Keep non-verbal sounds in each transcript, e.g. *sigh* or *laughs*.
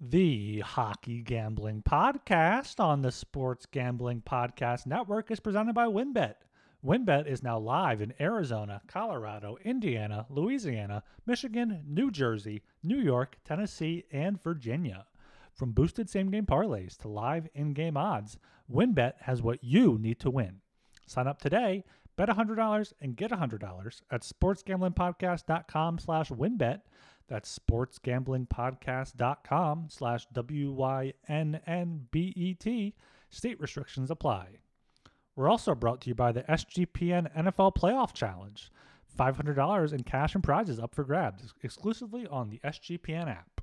The Hockey Gambling Podcast on the Sports Gambling Podcast Network is presented by WynnBET. WynnBET is now live in Arizona, Colorado, Indiana, Louisiana, Michigan, New Jersey, New York, Tennessee, and Virginia. From boosted same game parlays to live in game odds, WynnBET has what you need to win. Sign up today, bet $100 and get $100 at sportsgamblingpodcast.com slash wynnbet. That's sportsgamblingpodcast.com slash W-Y-N-N-B-E-T. State restrictions apply. We're also brought to you by the SGPN NFL Playoff Challenge. $500 in cash and prizes up for grabs exclusively on the SGPN app.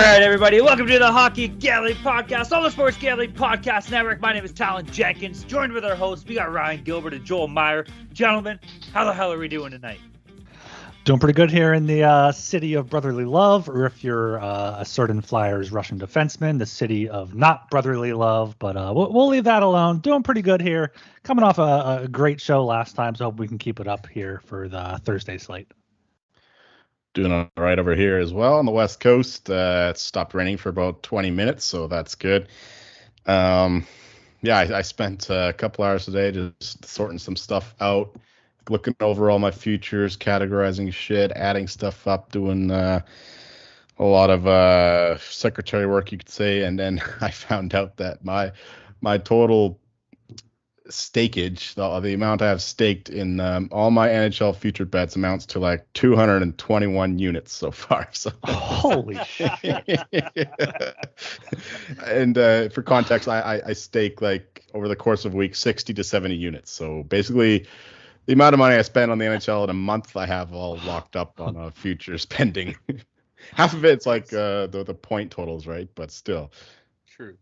All right, everybody, welcome to the Hockey Gambling Podcast on the Sports Gambling Podcast Network. My name is Talon Jenkins, joined with our hosts. We got Ryan Gilbert and Joel Meyer. Gentlemen, how the hell are we doing tonight? Doing pretty good here in the uh, city of brotherly love, or if you're uh, a certain Flyers Russian defenseman, the city of not brotherly love. But uh, we'll, we'll leave that alone. Doing pretty good here. Coming off a, a great show last time, so hope we can keep it up here for the Thursday slate. Doing all right over here as well on the West Coast. Uh, it stopped raining for about 20 minutes, so that's good. Um, yeah, I, I spent a couple hours today just sorting some stuff out, looking over all my futures, categorizing shit, adding stuff up, doing uh, a lot of uh, secretary work, you could say. And then *laughs* I found out that my my total stakeage, the, the amount I have staked in um, all my NHL future bets amounts to like 221 units so far. *laughs* So holy shit! *laughs* and uh, for context, I, I, I stake like over the course of a week 60 to 70 units. So basically, the amount of money I spend on the NHL in a month, I have all locked up on a future *laughs* spending. Half of it's like uh, the the point totals, right? But still. True.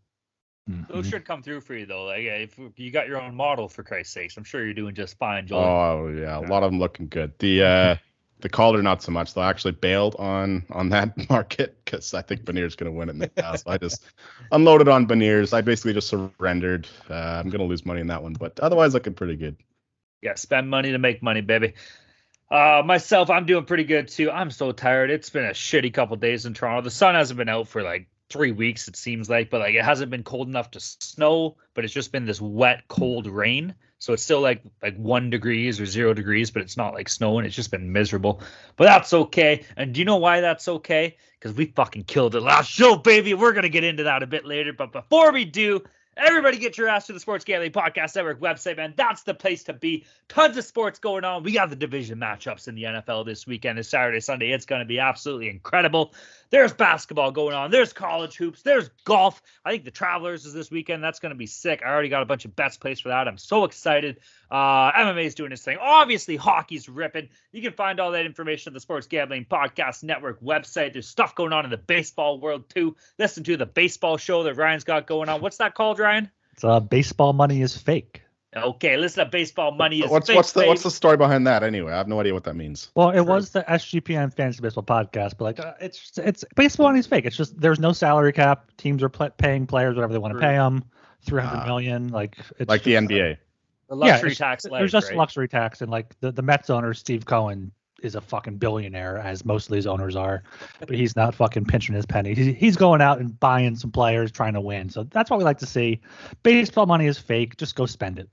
Mhm. Those should come through for you though. Like if you got your own model, for Christ's sakes, I'm sure you're doing just fine, Joel. Oh yeah, a lot of them looking good. The uh the Calder not so much. They actually bailed on on that *laughs* market because I think Beniers going to win it in the past. So I just *laughs* unloaded on Beniers. I basically just surrendered. Uh, I'm going to lose money in that one, but otherwise looking pretty good. Yeah, spend money to make money, baby. Uh, myself, I'm doing pretty good too. I'm so tired. It's been a shitty couple days in Toronto. The sun hasn't been out for like three weeks, it seems like, but like it hasn't been cold enough to snow. But it's just been this wet, cold rain. So it's still like like one degrees or zero degrees, but it's not like snowing. It's just been miserable. But that's okay. And do you know why that's okay? Because we fucking killed it last show, baby. We're gonna get into that a bit later. But before we do, Everybody get your ass to the Sports Gambling Podcast Network website, man. That's the place to be. Tons of sports going on. We got the division matchups in the NFL this weekend, this Saturday, Sunday. It's going to be absolutely incredible. There's basketball going on. There's college hoops. There's golf. I think the Travelers is this weekend. That's going to be sick. I already got a bunch of bets placed for that. I'm so excited. Uh, MMA is doing its thing. Obviously, hockey's ripping. You can find all that information at the Sports Gambling Podcast Network website. There's stuff going on in the baseball world too. Listen to the baseball show that Ryan's got going on. What's that called, Ryan? It's, uh, baseball money is fake. Okay, listen to baseball money is what's fake, what's the what's the story behind that anyway? I have no idea what that means. Well, it True. was the SGPN Fantasy Baseball podcast, but like uh, it's it's baseball money is fake. It's just there's no salary cap. Teams are pl- paying players whatever they want to pay them. Three hundred Ah. million, like it's Like the just- NBA. The luxury it's- tax. There's just right? luxury tax, and like the, the Mets owner Steve Cohen is a fucking billionaire, as most of these owners are, but he's not fucking pinching his penny. He's, he's going out and buying some players, trying to win. So that's what we like to see. Baseball money is fake. Just go spend it.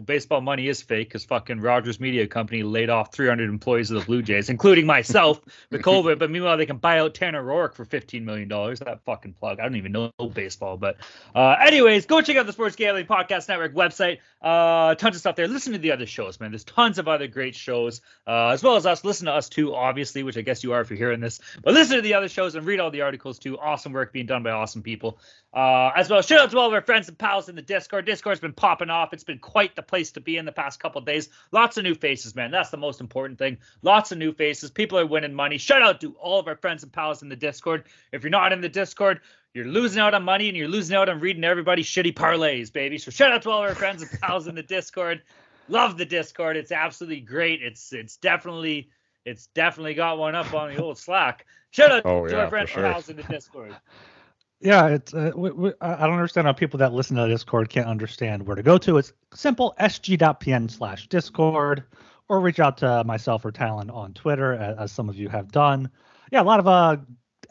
Well, baseball money is fake because fucking Rogers Media Company laid off 300 employees of the Blue Jays, including myself, *laughs* the COVID. But meanwhile, they can buy out Tanner Roark for 15 million dollars. That fucking plug. I don't even know baseball, but uh, anyways, go check out the Sports Gambling Podcast Network website. Uh, tons of stuff there. Listen to the other shows, man. There's tons of other great shows, uh, as well as us. Listen to us too, obviously, which I guess you are if you're hearing this. But listen to the other shows and read all the articles too. Awesome work being done by awesome people. Uh, as well, shout out to all of our friends and pals in the Discord. Discord's been popping off. It's been quite the place to be in the past couple days. Lots of new faces, man. That's the most important thing. Lots of new faces. People are winning money. Shout out to all of our friends and pals in the Discord. If you're not in the Discord, you're losing out on money and you're losing out on reading everybody's shitty parlays, baby. So shout out to all of our friends and pals in the Discord. Love the Discord. It's absolutely great. It's it's definitely it's definitely got one up on the old Slack. Shout out Oh, to yeah, our friends friend sure. House in the Discord. *laughs* Yeah, it's. Uh, we, we, I don't understand how people that listen to the Discord can't understand where to go to. It's simple sg.pn slash Discord, or reach out to myself or Talon on Twitter, as, some of you have done. Yeah, a lot of uh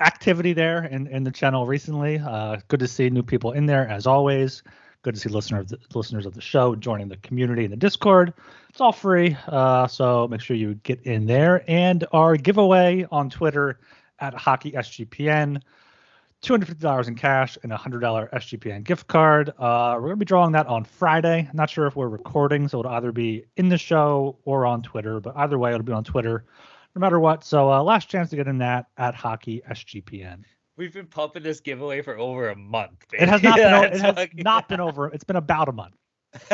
activity there in, in the channel recently. Uh, good to see new people in there as always. Good to see listener of the, listeners of the show joining the community in the Discord. It's all free, uh, so make sure you get in there. And our giveaway on Twitter at HockeySGPN. $250 in cash and a $100 SGPN gift card. Uh, we're going to be drawing that on Friday. Not sure if we're recording, so it'll either be in the show or on Twitter, but either way, it'll be on Twitter no matter what. So, uh, last chance to get in that at Hockey SGPN. We've been pumping this giveaway for over a month. It has not been. o- *laughs* It has not been over. It's been about a month. *laughs*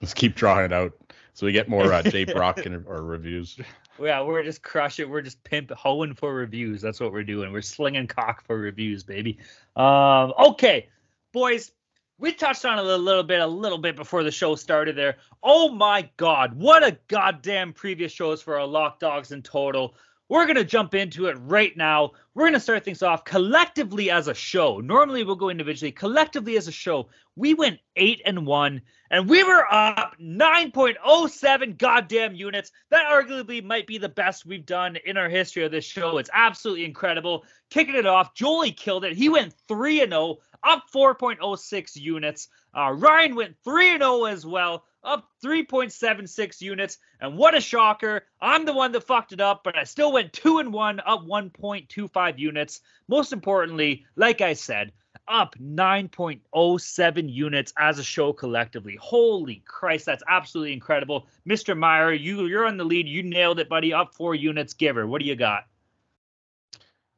Let's keep drawing it out so we get more uh, Jay *laughs* Brock and, or reviews. yeah, we're just crushing. We're just pimp hoeing for reviews. That's what we're doing. We're slinging cock for reviews, baby. Um, okay, boys. We touched on it a little bit, a little bit before the show started. There. Oh my God, what a goddamn previous shows for our lock dogs in total. We're gonna jump into it right now. We're gonna start things off collectively as a show. Normally we'll go individually. Collectively as a show, we went eight and one, and we were up 9.07 goddamn units. That arguably might be the best we've done in our history of this show. It's absolutely incredible. Kicking it off, Jolie killed it. He went 3 and 0, up 4.06 units. Uh, Ryan went 3 and 0 as well, up 3.76 units. And what a shocker. I'm the one that fucked it up, but I still went 2 and 1, up 1.25 units. Most importantly, like I said, up 9.07 units as a show collectively. Holy Christ, that's absolutely incredible. Mr. Meyer, you you're on the lead. You nailed it, buddy. Up four units. Giver, what do you got?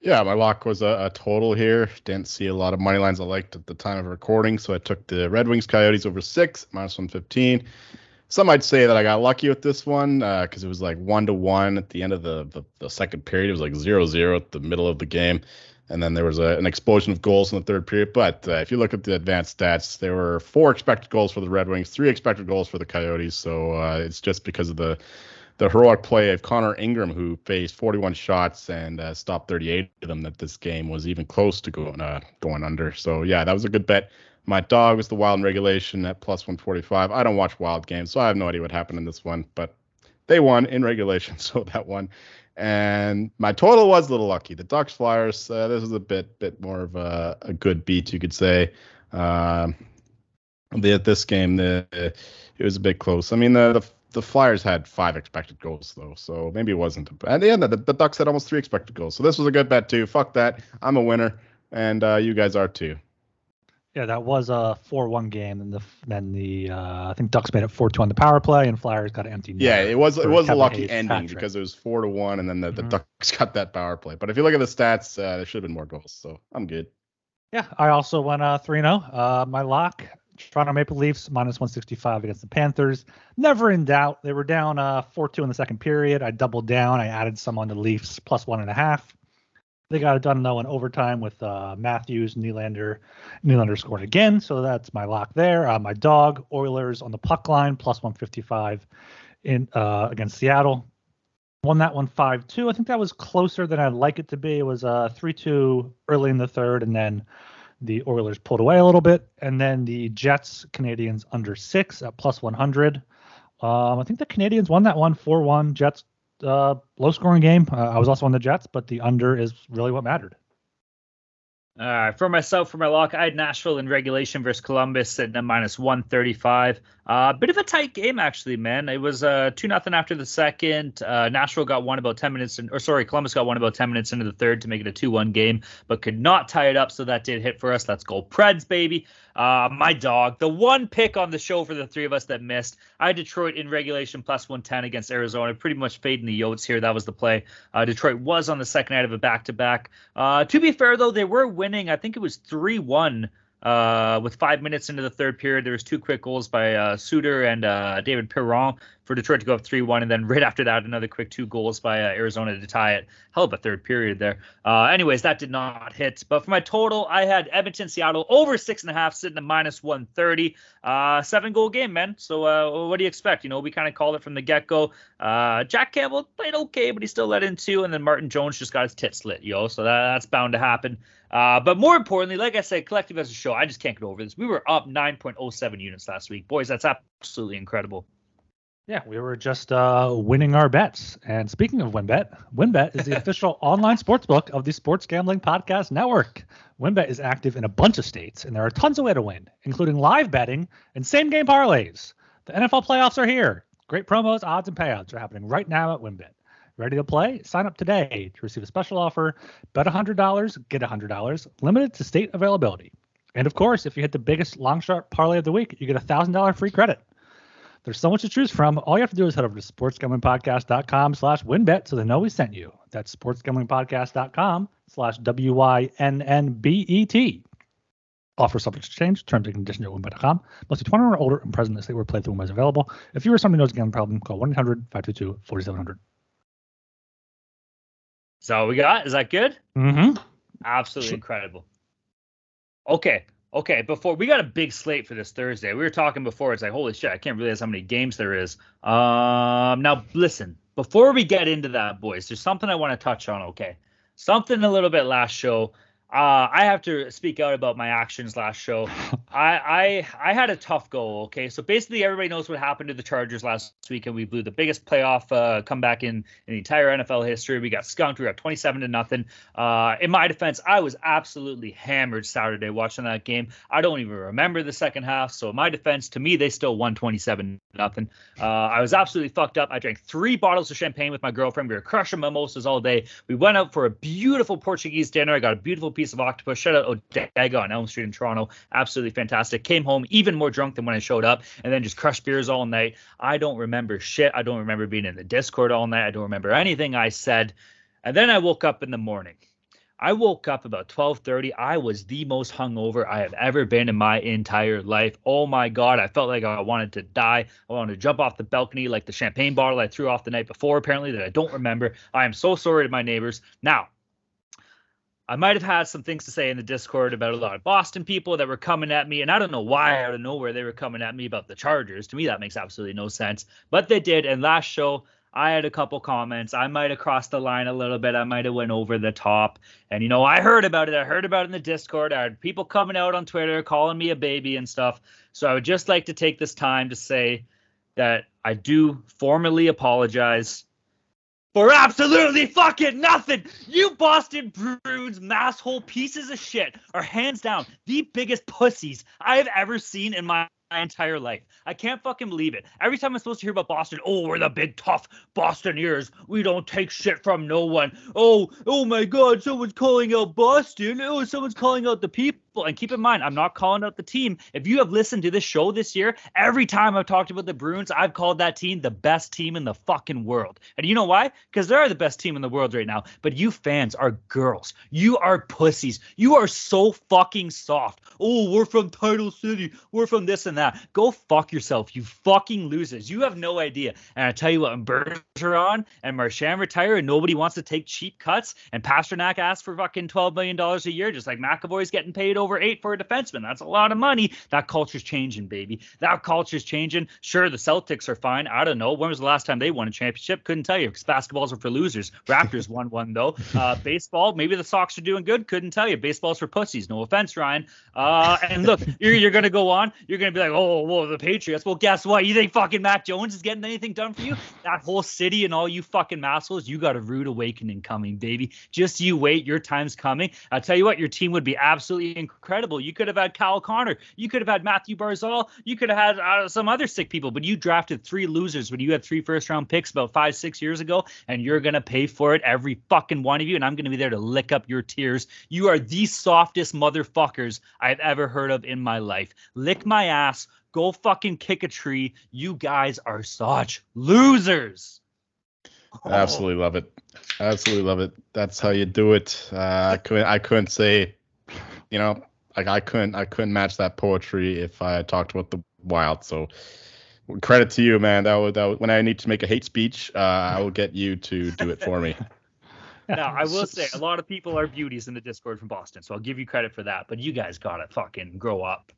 Yeah, my lock was a, a total here. Didn't see a lot of money lines I liked at the time of recording, so I took the Red Wings Coyotes over six, minus 115. Some might say that I got lucky with this one because it was like one to one at the end of the, the, the second period. It was like zero zero at the middle of the game. And then there was a, an explosion of goals in the third period. But uh, if you look at the advanced stats, there were four expected goals for the Red Wings, three expected goals for the Coyotes. So uh, it's just because of the the heroic play of Connor Ingram, who faced 41 shots and uh, stopped 38 of them, that this game was even close to going uh, going under. So yeah, that was a good bet. My dog was the Wild in regulation at plus 145. I don't watch Wild games, so I have no idea what happened in this one, but they won in regulation, *laughs* so that one. And my total was a little lucky. The Ducks Flyers. Uh, this was a bit bit more of a, a good beat, you could say. Um, the this game, the it was a bit close. I mean, the, the the Flyers had five expected goals though, so maybe it wasn't. And yeah, the, the Ducks had almost three expected goals, so this was a good bet too. Fuck that, I'm a winner, and uh, you guys are too. Yeah, that was a four-one game, and the then the uh, I think Ducks made it four-two on the power play, and Flyers got an empty. net Yeah, it was it was a lucky Hayes' ending hat trick. because it was four to one, and then the, the Mhm. Ducks *laughs* got that power play. But if you look at the stats, uh, there should have been more goals, so I'm good. Yeah, I also went uh 3 0. Uh, my lock, Toronto Maple Leafs minus 165 against the Panthers. Never in doubt. They were down uh 4 2 in the second period. I doubled down. I added some on the Leafs plus one and a half. They got it done though in overtime with uh, Matthews, Nylander. Nylander scored again, so that's my lock there. Uh, my dog, Oilers on the puck line plus 155 in uh, against Seattle. Won that one 5 2. I think that was closer than I'd like it to be. It was uh 3 2 early in the third, and then the Oilers pulled away a little bit. And then the Jets, Canadiens under six at plus 100. Um, I think the Canadiens won that one 4 1. Jets, uh, low scoring game. Uh, I was also on the Jets, but the under is really what mattered. All right, for myself, for my lock, I had Nashville in regulation versus Columbus at minus 135. A uh, bit of a tight game, actually, man. It was uh, 2 nothing after the second. Uh, Nashville got one about 10 minutes, in, or sorry, Columbus got one about 10 minutes into the third to make it a 2 1 game, but could not tie it up. So that did hit for us. Let's go, Preds, baby. Uh, my dog, the one pick on the show for the three of us that missed. I Detroit in regulation plus 110 against Arizona. Pretty much fading the Yotes here. That was the play. Uh, Detroit was on the second night of a back to back. To be fair, though, they were winning. I think it was 3 1 uh, with five minutes into the third period. There was two quick goals by uh, Suter and uh, David Perron for Detroit to go up 3 1. And then right after that, another quick two goals by uh, Arizona to tie it. Hell of a third period there. Uh, anyways, that did not hit. But for my total, I had Edmonton, Seattle over six and a half, sitting at minus 130. Uh, seven goal game, man. So uh, what do you expect? You know, we kind of called it from the get go. Uh, Jack Campbell played okay, but he still let in two. And then Martin Jones just got his tits slit, yo. So that, that's bound to happen. Uh, but more importantly, like I said, collective as a show, I just can't get over this. We were up 9.07 units last week. Boys, that's absolutely incredible. Yeah, we were just uh, winning our bets. And speaking of WynnBET, WynnBET is the *laughs* official online sportsbook of the Sports Gambling Podcast Network. WynnBET is active in a bunch of states, and there are tons of ways to win, including live betting and same game parlays. The NFL playoffs are here. Great promos, odds, and payouts are happening right now at WynnBET. Ready to play? Sign up today to receive a special offer. Bet $100, get $100, limited to state availability. And of course, if you hit the biggest long shot parlay of the week, you get a $1,000 free credit. There's so much to choose from. All you have to do is head over to sportsgamblingpodcast.com slash wynnbet so they know we sent you. That's sportsgamblingpodcast.com slash W-Y-N-N-B-E-T. Offer subject to change. Terms and conditions at wynnbet.com. Must be 21 or older and present in the state where playthrough is available. If you or somebody knows a gambling problem, call 1-800-522-4700. So we got. Is that good? Mm-hmm. Absolutely incredible. Okay. Okay. Before we got a big slate for this Thursday. We were talking before. It's like, holy shit, I can't realize how many games there is. Um, now listen, before we get into that, boys, there's something I want to touch on. Okay, something a little bit last show. Uh, I have to speak out about my actions last show. *laughs* I, I I had a tough go. Okay, so basically everybody knows what happened to the Chargers last week, and we blew the biggest playoff uh, comeback in, in the entire NFL history. We got skunked. We got 27 to nothing. Uh, in my defense, I was absolutely hammered Saturday watching that game. I don't even remember the second half. So in my defense, to me, they still won 27 nothing. Uh, I was absolutely fucked up. I drank three bottles of champagne with my girlfriend. We were crushing mimosas all day. We went out for a beautiful Portuguese dinner. I got a beautiful piece of octopus. Shout out Adega on Elm Street in Toronto. Absolutely fantastic. Came home even more drunk than when I showed up, and then just crushed beers all night. I don't remember shit. I don't remember being in the Discord all night. I don't remember anything I said. And then I woke up in the morning. I woke up about 12:30. I was the most hungover I have ever been in my entire life. Oh my god, I felt like I wanted to die. I wanted to jump off the balcony like the champagne bottle I threw off the night before apparently that I don't remember. I am so sorry to my neighbors. Now, I might have had some things to say in the Discord about a lot of Boston people that were coming at me, and I don't know why out of nowhere they were coming at me about the Chargers. To me, that makes absolutely no sense, but they did. And last show, I had a couple comments. I might have crossed the line a little bit. I might have went over the top. And you know, I heard about it. I heard about it in the Discord. I had people coming out on Twitter calling me a baby and stuff. So I would just like to take this time to say that I do formally apologize for absolutely fucking nothing. You Boston Bruins masshole pieces of shit are hands down the biggest pussies I have ever seen in my entire life. I can't fucking believe it. Every time I'm supposed to hear about Boston, oh, we're the big tough Bostoners. We don't take shit from no one. Oh, oh my God, someone's calling out Boston. Oh, someone's calling out the people. And keep in mind, I'm not calling out the team. If you have listened to this show this year, every time I've talked about the Bruins, I've called that team the best team in the fucking world. And you know why? Because they're the best team in the world right now. But you fans are girls. You are pussies. You are so fucking soft. Oh, we're from Title City. We're from this and that. Go fuck yourself, you fucking losers. You have no idea. And I tell you what, when Bergeron and Marchand retire and nobody wants to take cheap cuts, and Pastrnak asks for fucking $12 million a year, just like McAvoy's getting paid over eight for a defenseman. That's a lot of money. That culture's changing, baby. That culture's changing. Sure, the Celtics are fine. I don't know. When was the last time they won a championship? Couldn't tell you because basketballs are for losers. Raptors *laughs* won one, though. Uh, baseball, maybe the Sox are doing good. Couldn't tell you. Baseball's for pussies. No offense, Ryan. Uh, and look, *laughs* you're, you're going to go on. You're going to be like, oh, well, the Patriots. Well, guess what? You think fucking Mac Jones is getting anything done for you? That whole city and all you fucking massholes, you got a rude awakening coming, baby. Just you wait. Your time's coming. I'll tell you what, your team would be absolutely incredible. You could have had Kyle Connor. You could have had Mathew Barzal. You could have had uh, some other sick people, but you drafted three losers when you had three first round picks about five, six years ago, and you're going to pay for it, every fucking one of you. And I'm going to be there to lick up your tears. You are the softest motherfuckers I've ever heard of in my life. Lick my ass. Go fucking kick a tree. You guys are such losers. Absolutely love it. Absolutely love it. That's how you do it. Uh, I couldn't. I couldn't say. You know, like I couldn't. I couldn't match that poetry if I talked about the Wild. So Credit to you, man. That would, that would, when I need to make a hate speech, uh, I will get you to do it for me. *laughs* Now, I will say *laughs* a lot of people are beauties in the Discord from Boston, so I'll give you credit for that. But you guys gotta fucking grow up.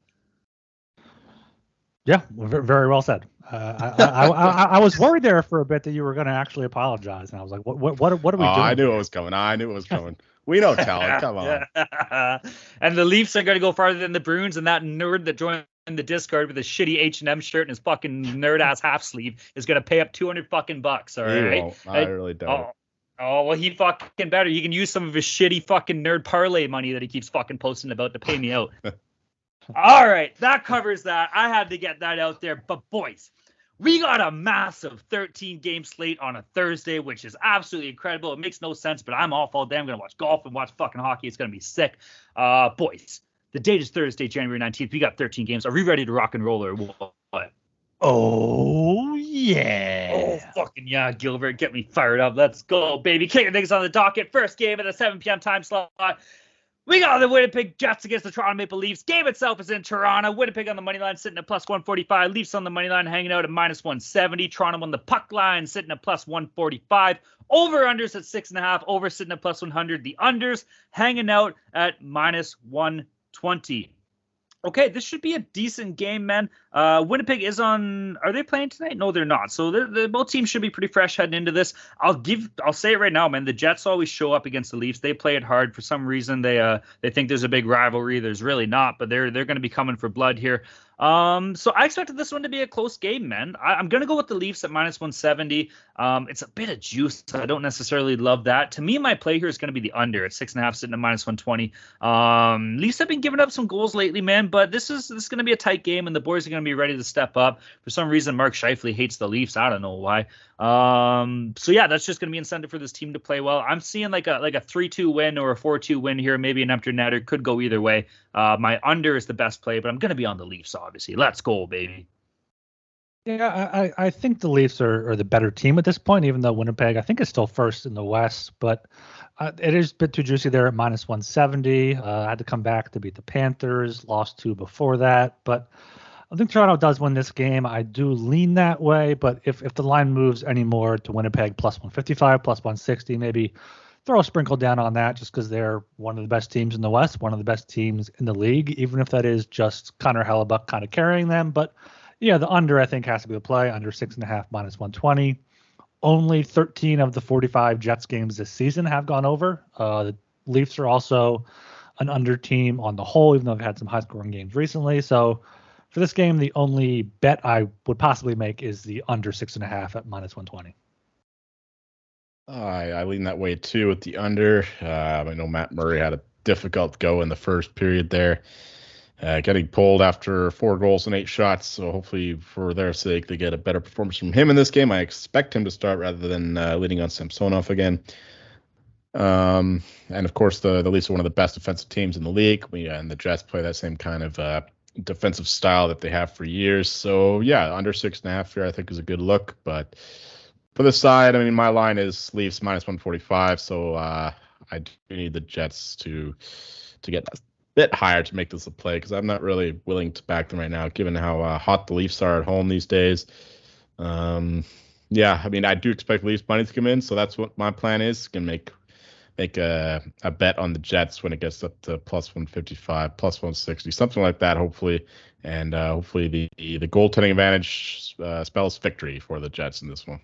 Yeah, very well said. Uh, I, I, I, I, was worried there for a bit that you were going to actually apologize, and I was like, "What? What? What, what are we oh, doing?" I knew it was coming. I knew it was coming. *laughs* We know talent. Come on. *laughs* and the Leafs are going to go farther than the Bruins, and that nerd that joined the Discord with a shitty H and M shirt and his fucking nerd ass half sleeve is going to pay up two hundred fucking bucks. All right. I really don't. Oh, Oh well, he fucking better. He can use some of his shitty fucking nerd parlay money that he keeps fucking posting about to pay me out. *laughs* All right, that covers that. I had to get that out there. But boys, we got a massive 13 game slate on a Thursday, which is absolutely incredible. It makes no sense, but I'm off all day. I'm gonna watch golf and watch fucking hockey. It's gonna be sick. Uh, boys, the date is Thursday, January 19th. We got 13 games. Are we ready to rock and roll or what? Oh yeah. Oh fucking yeah, Gilbert, get me fired up. Let's go, baby. Kicking things on the docket. First game at the 7 p.m. time slot. We got the Winnipeg Jets against the Toronto Maple Leafs. Game itself is in Toronto. Winnipeg on the money line sitting at plus 145. Leafs on the money line hanging out at minus 170. Toronto on the puck line sitting at plus 145. Over unders at six and a half. Over sitting at plus 100. The unders hanging out at minus 120 okay, this should be a decent game, man. Uh, Winnipeg is on. Are they playing tonight? No, they're not. So the both teams should be pretty fresh heading into this. I'll give. I'll say it right now, man. The Jets always show up against the Leafs. They play it hard for some reason. They uh they think there's a big rivalry. There's really not, but they're they're going to be coming for blood here. Um, so I expected this one to be a close game, man. I, am gonna go with the Leafs at minus 170. Um, it's a bit of juice. I don't necessarily love that. To me, my play here is gonna be the under at six and a half, sitting at minus 120. Um, Leafs have been giving up some goals lately, man, but this is this is gonna be a tight game, and the boys are gonna be ready to step up. For some reason, Mark Scheifele hates the Leafs. I don't know why. Um, so yeah, that's just going to be incentive for this team to play well. I'm seeing like a like a three two win or a four two win here, maybe an empty netter could go either way. Uh, my under is the best play, but I'm going to be on the Leafs obviously. Let's go, baby. Yeah, I, I think the Leafs are, are the better team at this point, even though Winnipeg I think is still first in the West, but uh, it is a bit too juicy there at minus 170. Uh, I had to come back to beat the Panthers, lost two before that, but I think Toronto does win this game. I do lean that way, but if if the line moves anymore to Winnipeg plus 155, plus 160, maybe throw a sprinkle down on that just because they're one of the best teams in the West, one of the best teams in the league, even if that is just Connor Hellebuyck kind of carrying them. But yeah, the under I think has to be the play under six and a half minus 120. Only 13 of the 45 Jets games this season have gone over. Uh, the Leafs are also an under team on the whole, even though they've had some high scoring games recently. So for this game, the only bet I would possibly make is the under six and a half at minus 120. I, I lean that way too with the under. Uh, I know Matt Murray had a difficult go in the first period there, uh, getting pulled after four goals and eight shots. So hopefully, for their sake, they get a better performance from him in this game. I expect him to start rather than uh, leading on Samsonov again. Um, and of course, the the Leafs are one of the best defensive teams in the league. We and the Jets play that same kind of uh, defensive style that they have for years. So yeah, under six and a half here I think is a good look. But for the side, I mean my line is Leafs minus one forty five. So uh, I do need the Jets to to get a bit higher to make this a play because I'm not really willing to back them right now, given how uh, hot the Leafs are at home these days. Um, yeah, I mean I do expect Leafs money to come in, so that's what my plan is. Can make make a, a bet on the Jets when it gets up to plus 155, plus 160, something like that, hopefully. And uh, hopefully the, the goaltending advantage uh, spells victory for the Jets in this one.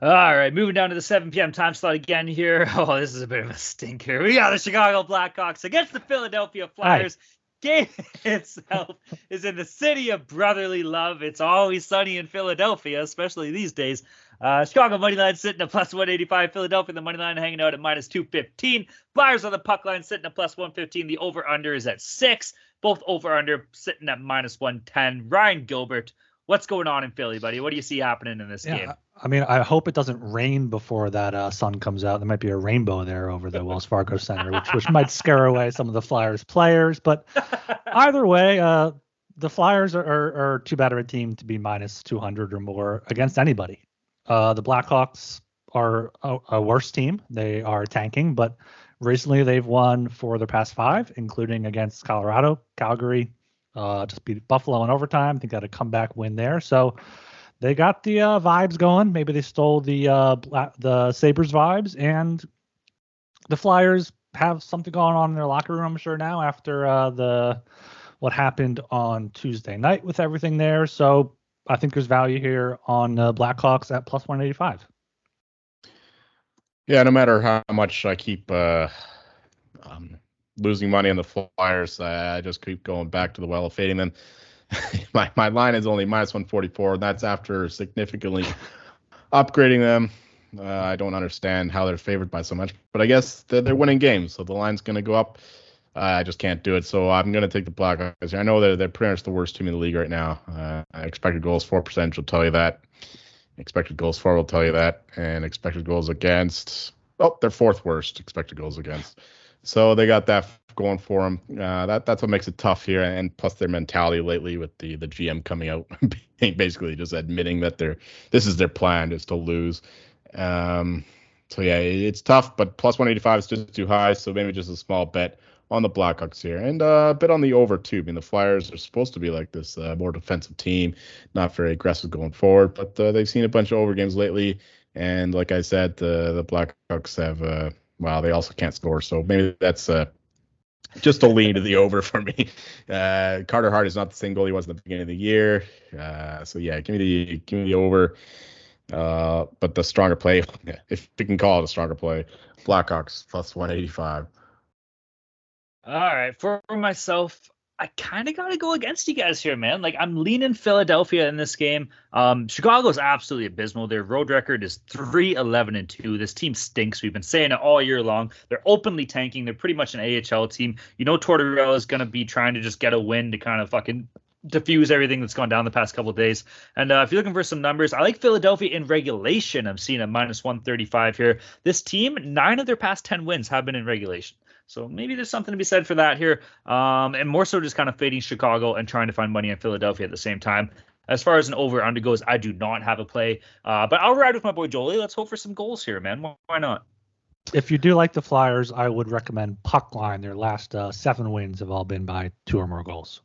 All right, moving down to the 7 p.m. time slot again here. *laughs* Oh, this is a bit of a stinker. We got the Chicago Blackhawks against the Philadelphia Flyers. Hi. Game *laughs* itself is in the city of brotherly love. It's always sunny in Philadelphia, especially these days. Uh, Chicago money line sitting at plus 185. Philadelphia the money line hanging out at minus 215. Flyers on the puck line sitting at plus 115. The over under is at six. Both over under sitting at minus 110. Ryan Gilbert, what's going on in Philly, buddy? What do you see happening in this yeah, game? I mean, I hope it doesn't rain before that uh, sun comes out. There might be a rainbow there over the Wells Fargo *laughs* Center, which which might scare away some of the Flyers players. But *laughs* either way, uh, the Flyers are, are, are too bad of a team to be minus 200 or more against anybody. Uh, the Blackhawks are a, a, worse team. They are tanking, but recently they've won for their past five, including against Colorado, Calgary, uh, just beat Buffalo in overtime. I think got a comeback win there. So they got the uh, vibes going. Maybe they stole the uh, the Sabres vibes, and the Flyers have something going on in their locker room. I'm sure now after uh, the what happened on Tuesday night with everything there. So I think there's value here on uh, Blackhawks at plus 185. Yeah, no matter how much I keep uh, um, losing money on the Flyers, I just keep going back to the well of fading *laughs* them. my my line is only minus 144, and that's after significantly upgrading them. Uh, I don't understand how they're favored by so much, but I guess they're, they're winning games, so the line's going to go up. I just can't do it, so I'm going to take the Blackhawks. I know they're they're pretty much the worst team in the league right now. Uh, expected goals four percent will tell you that. Expected goals for will tell you that, and expected goals against. Oh, they're fourth worst expected goals against. So they got that going for them. Uh, that that's what makes it tough here, and plus their mentality lately with the the GM coming out, *laughs* basically just admitting that they're this is their plan is to lose. Um, so yeah, it's tough, but plus 185 is just too high. So maybe just a small bet on the Blackhawks here, and uh, a bit on the over too. I mean, the Flyers are supposed to be like this uh, more defensive team, not very aggressive going forward, but uh, they've seen a bunch of over games lately. And like I said, the the Blackhawks have uh, well, they also can't score, so maybe that's uh, just a lean to the over for me. *laughs* Uh, Carter Hart is not the same goal he was at the beginning of the year. Uh, so yeah, give me the give me the over. Uh, but the stronger play, *laughs* if you can call it a stronger play, Blackhawks plus 185. All right, for myself, I kind of got to go against you guys here, man. Like I'm leaning Philadelphia in this game. Um, Chicago's absolutely abysmal. Their road record is 3-11 and 2. This team stinks. We've been saying it all year long. They're openly tanking. They're pretty much an AHL team. You know Tortorella is going to be trying to just get a win to kind of fucking diffuse everything that's gone down the past couple days. And uh, if you're looking for some numbers, I like Philadelphia in regulation. I'm seeing a minus 135 here. This team, nine of their past 10 wins have been in regulation. So maybe there's something to be said for that here. Um, and more so just kind of fading Chicago and trying to find money in Philadelphia at the same time. As far as an over under goes, I do not have a play. Uh, but I'll ride with my boy Jolie. Let's hope for some goals here, man. Why not? If you do like the Flyers, I would recommend Puck Line. Their last uh, seven wins have all been by two or more goals.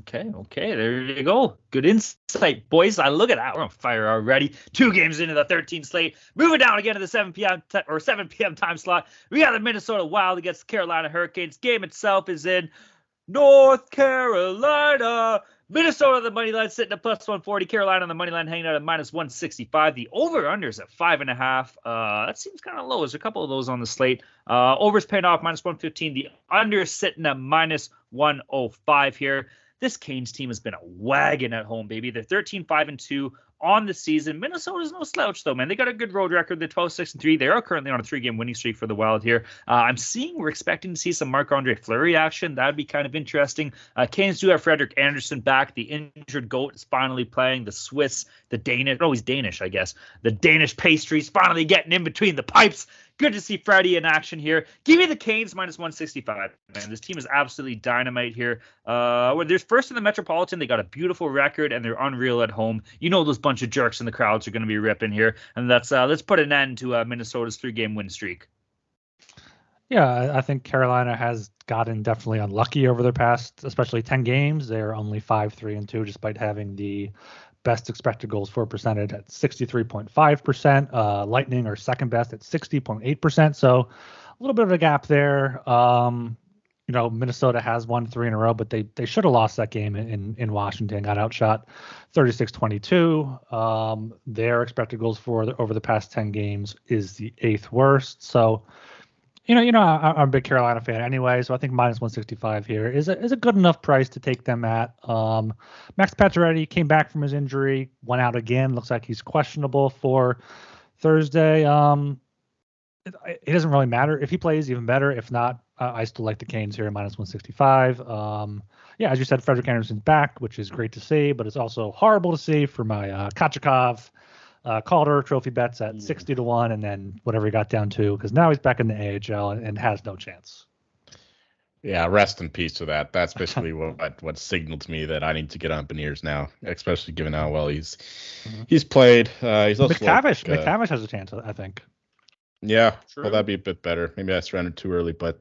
Okay, okay, there you go. Good insight, boys. I look at that. We're on fire already. Two games into the 13 slate. Moving down again to the 7 p.m. T- or 7 p.m. time slot. We got the Minnesota Wild against the Carolina Hurricanes. Game itself is in North Carolina. Minnesota, the money line sitting at plus 140. Carolina, the money line hanging out at minus 165. The over unders at five and a half. Uh, that seems kind of low. There's a couple of those on the slate. Uh, overs paying off minus 115. The under sitting at minus 105 here. This Canes team has been a wagon at home, baby. They're 13 5 and 2 on the season. Minnesota's no slouch, though, man. They got a good road record. They're 12 6 and 3. They are currently on a three game winning streak for the Wild here. Uh, I'm seeing we're expecting to see some Marc Andre Fleury action. That would be kind of interesting. Uh, Canes do have Frederik Andersen back. The injured GOAT is finally playing. The Swiss, the Danish, oh, he's Danish, I guess. The Danish pastries finally getting in between the pipes. Good to see Freddie in action here. Give me the Canes minus 165. Man, this team is absolutely dynamite here. Uh, well, there's first in the Metropolitan. They got a beautiful record and they're unreal at home. You know those bunch of jerks in the crowds are going to be ripping here, and that's uh, let's put an end to uh, Minnesota's three-game win streak. Yeah, I think Carolina has gotten definitely unlucky over their past, especially 10 games. They're only 5 3 and 2, despite having the best expected goals for percentage at 63.5%. Uh, Lightning are second best at 60.8%. So a little bit of a gap there. Um, you know, Minnesota has won three in a row, but they they should have lost that game in in Washington. Got outshot 36-22. Um, their expected goals for the, over the past 10 games is the eighth worst. So you know, you know, I, am a big Carolina fan anyway, so I think minus 165 here is a is a good enough price to take them at. Um, Max Pacioretty came back from his injury, went out again. Looks like he's questionable for Thursday. Um, it, it doesn't really matter if he plays, even better. If not, uh, I still like the Canes here, minus 165. Um, yeah, as you said, Frederik Andersen's back, which is great to see, but it's also horrible to see for my uh, Kochetkov uh, Calder trophy bets at 60 to 1 and then whatever he got down to because now he's back in the AHL and, and, has no chance. Yeah, rest in peace to that. That's basically *laughs* what what signaled to me that I need to get on Beniers now, especially given how well he's mm-hmm. he's played. Uh, he's also McTavish. Like, uh, McTavish has a chance, I think. Yeah, True. well that'd be a bit better. Maybe I surrendered too early, but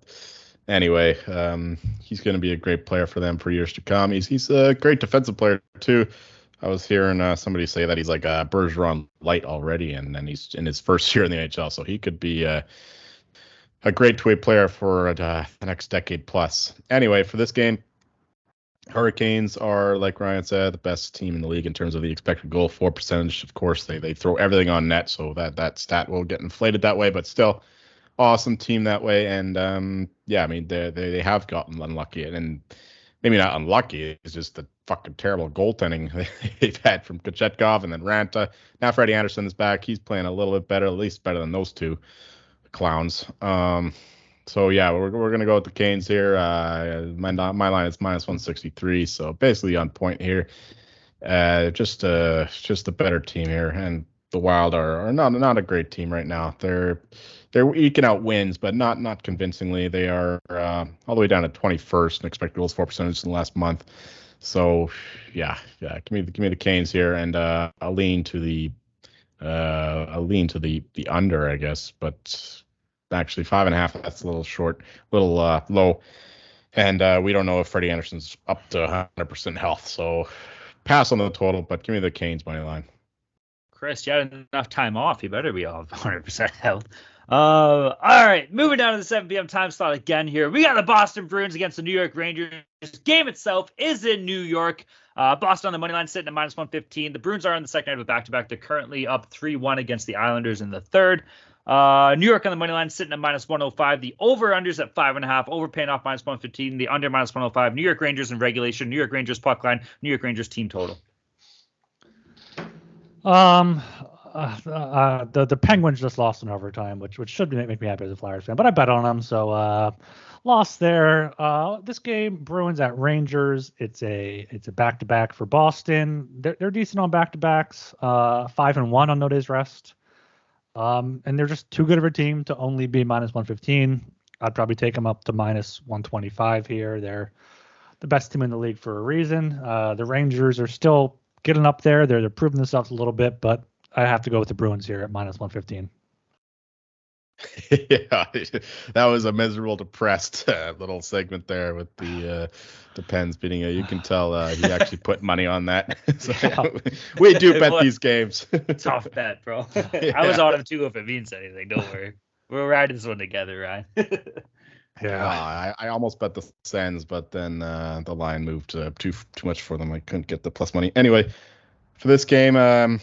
anyway, um, he's going to be a great player for them for years to come. He's he's a great defensive player too. I was hearing uh, somebody say that he's like a Bergeron light already, and then he's in his *laughs* first year in the NHL, so he could be uh, a great two-way player for uh, the next decade plus. Anyway, for this game, Hurricanes are, like Ryan said, the best team in the league in terms of the expected goal for percentage. Of course, they they throw everything on net, so that that stat will get inflated that way. But still, awesome team that way. And um, yeah, I mean they they have gotten unlucky, and maybe not unlucky. It's just the fucking terrible goaltending *laughs* they've had from Kochetkov and then Raanta. Now Freddie Andersen is back. He's playing a little bit better, at least better than those two clowns. Um, so yeah, we're we're gonna go with the Canes here. Uh, my my line is minus 163, so basically on point here. Uh, just uh just a better team here, and the Wild are, are not not a great team right now. They're they're eking out wins, but not not convincingly. They are uh, all the way down to 21st in expected goals for percentage in the last month. So yeah, yeah, give me the give me the Canes here, and uh, I'll lean to the uh, I'll lean to the the under, I guess, but actually five and a half. That's a little short, a little uh, low, and uh, we don't know if Freddie Andersen's up to 100% health. So pass on the total, but give me the Canes money line. Chris, you had enough time off. You better be off 100% health. Uh, all right, moving down to the 7 p.m. time slot again here. We got the Boston Bruins against the New York Rangers. Game itself is in New York. Uh, Boston on the money line sitting at minus 115. The Bruins are on the second night of a back to back. They're currently up 3 1 against the Islanders in the third. Uh, New York on the money line sitting at minus 105. The over unders at five and a half. Over paying off minus 115. The under minus 105. New York Rangers in regulation. New York Rangers puck line. New York Rangers team total. Um, uh, uh, the the Penguins just lost in overtime, which which should make, make me happy as a Flyers fan. But I bet on them, so uh, lost there. Uh, this game, Bruins at Rangers. It's a it's a back to back for Boston. They're they're decent on back to backs. Uh, five and one on no days rest. Um, and they're just too good of a team to only be minus 115. I'd probably take them up to minus 125 here. They're the best team in the league for a reason. Uh, the Rangers are still getting up there. They're they're proving themselves a little bit, but I have to go with the Bruins here at minus 115. *laughs* yeah, *laughs* that was a miserable, depressed *laughs* uh, little segment there with the uh, the Pens beating it. You can tell uh, he actually put money on that. so, we do bet these games. Tough bet, bro. yeah. I was on him too if it means anything. Don't worry. We're riding this one together, Ryan. yeah, I, I almost bet the Sens, but then uh, the line moved uh, too too much for them. I couldn't get the plus money. Anyway, for this game, um,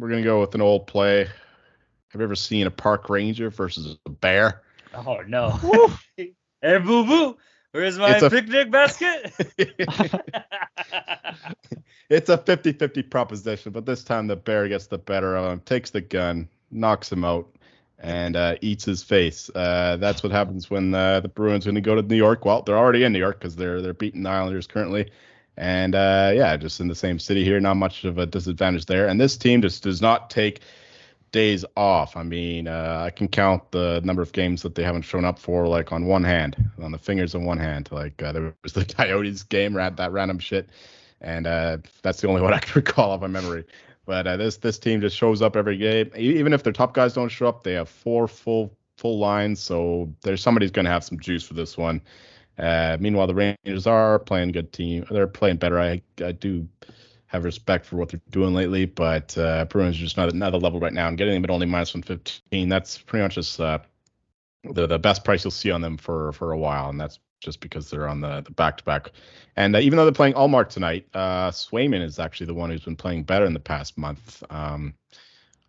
we're gonna go with an old play. Have you ever seen a park ranger versus a bear? Oh no. *laughs* *laughs* hey boo boo. Where's my a, picnic basket? *laughs* it's a 50-50 proposition, but this time the bear gets the better of him, takes the gun, knocks him out, and uh, eats his face. Uh, that's what happens when uh, the Bruins going to go to New York. Well, they're already in New York because they're they're beating the Islanders currently, and uh, yeah, just in the same city here, not much of a disadvantage there. And this team just does not take days off. I mean, uh, I can count the number of games that they haven't shown up for, like on one hand, on the fingers of one hand. Like uh, there was the *laughs* Coyotes game, that random shit, and uh, that's the only *laughs* one I can recall off my memory. But uh, this this team just shows up every game. Even if their top guys don't show up, they have four full full lines. So there's somebody's going to have some juice for this one. Uh, meanwhile, the Rangers are playing good team. They're playing better. I I do have respect for what they're doing lately, but uh, Bruins are just not at another level right now. And getting them at only minus 115, that's pretty much just uh, the the best price you'll see on them for for a while, and that's just because they're on the the back to back. And uh, even though they're playing Ullmark tonight, uh, Swayman is actually the one who's been playing better in the past month. Um,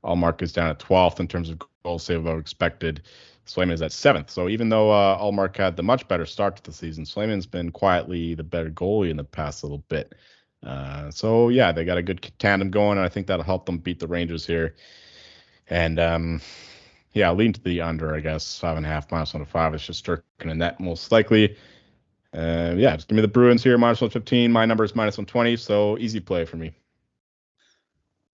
Ullmark is down at 12th in terms of goal save above expected. Swayman is at seventh. So even though uh, Ullmark had the much better start to the season, Swayman's been quietly the better goalie in the past little bit. Uh, so yeah, they got a good tandem going, and I think that'll help them beat the Rangers here. And um, yeah, lean to the under, I guess, five and a half minus one to five. It's just Shesterkin and net most likely. Uh, yeah, just give me the Bruins here, minus 115. My number is minus 120, so easy play for me.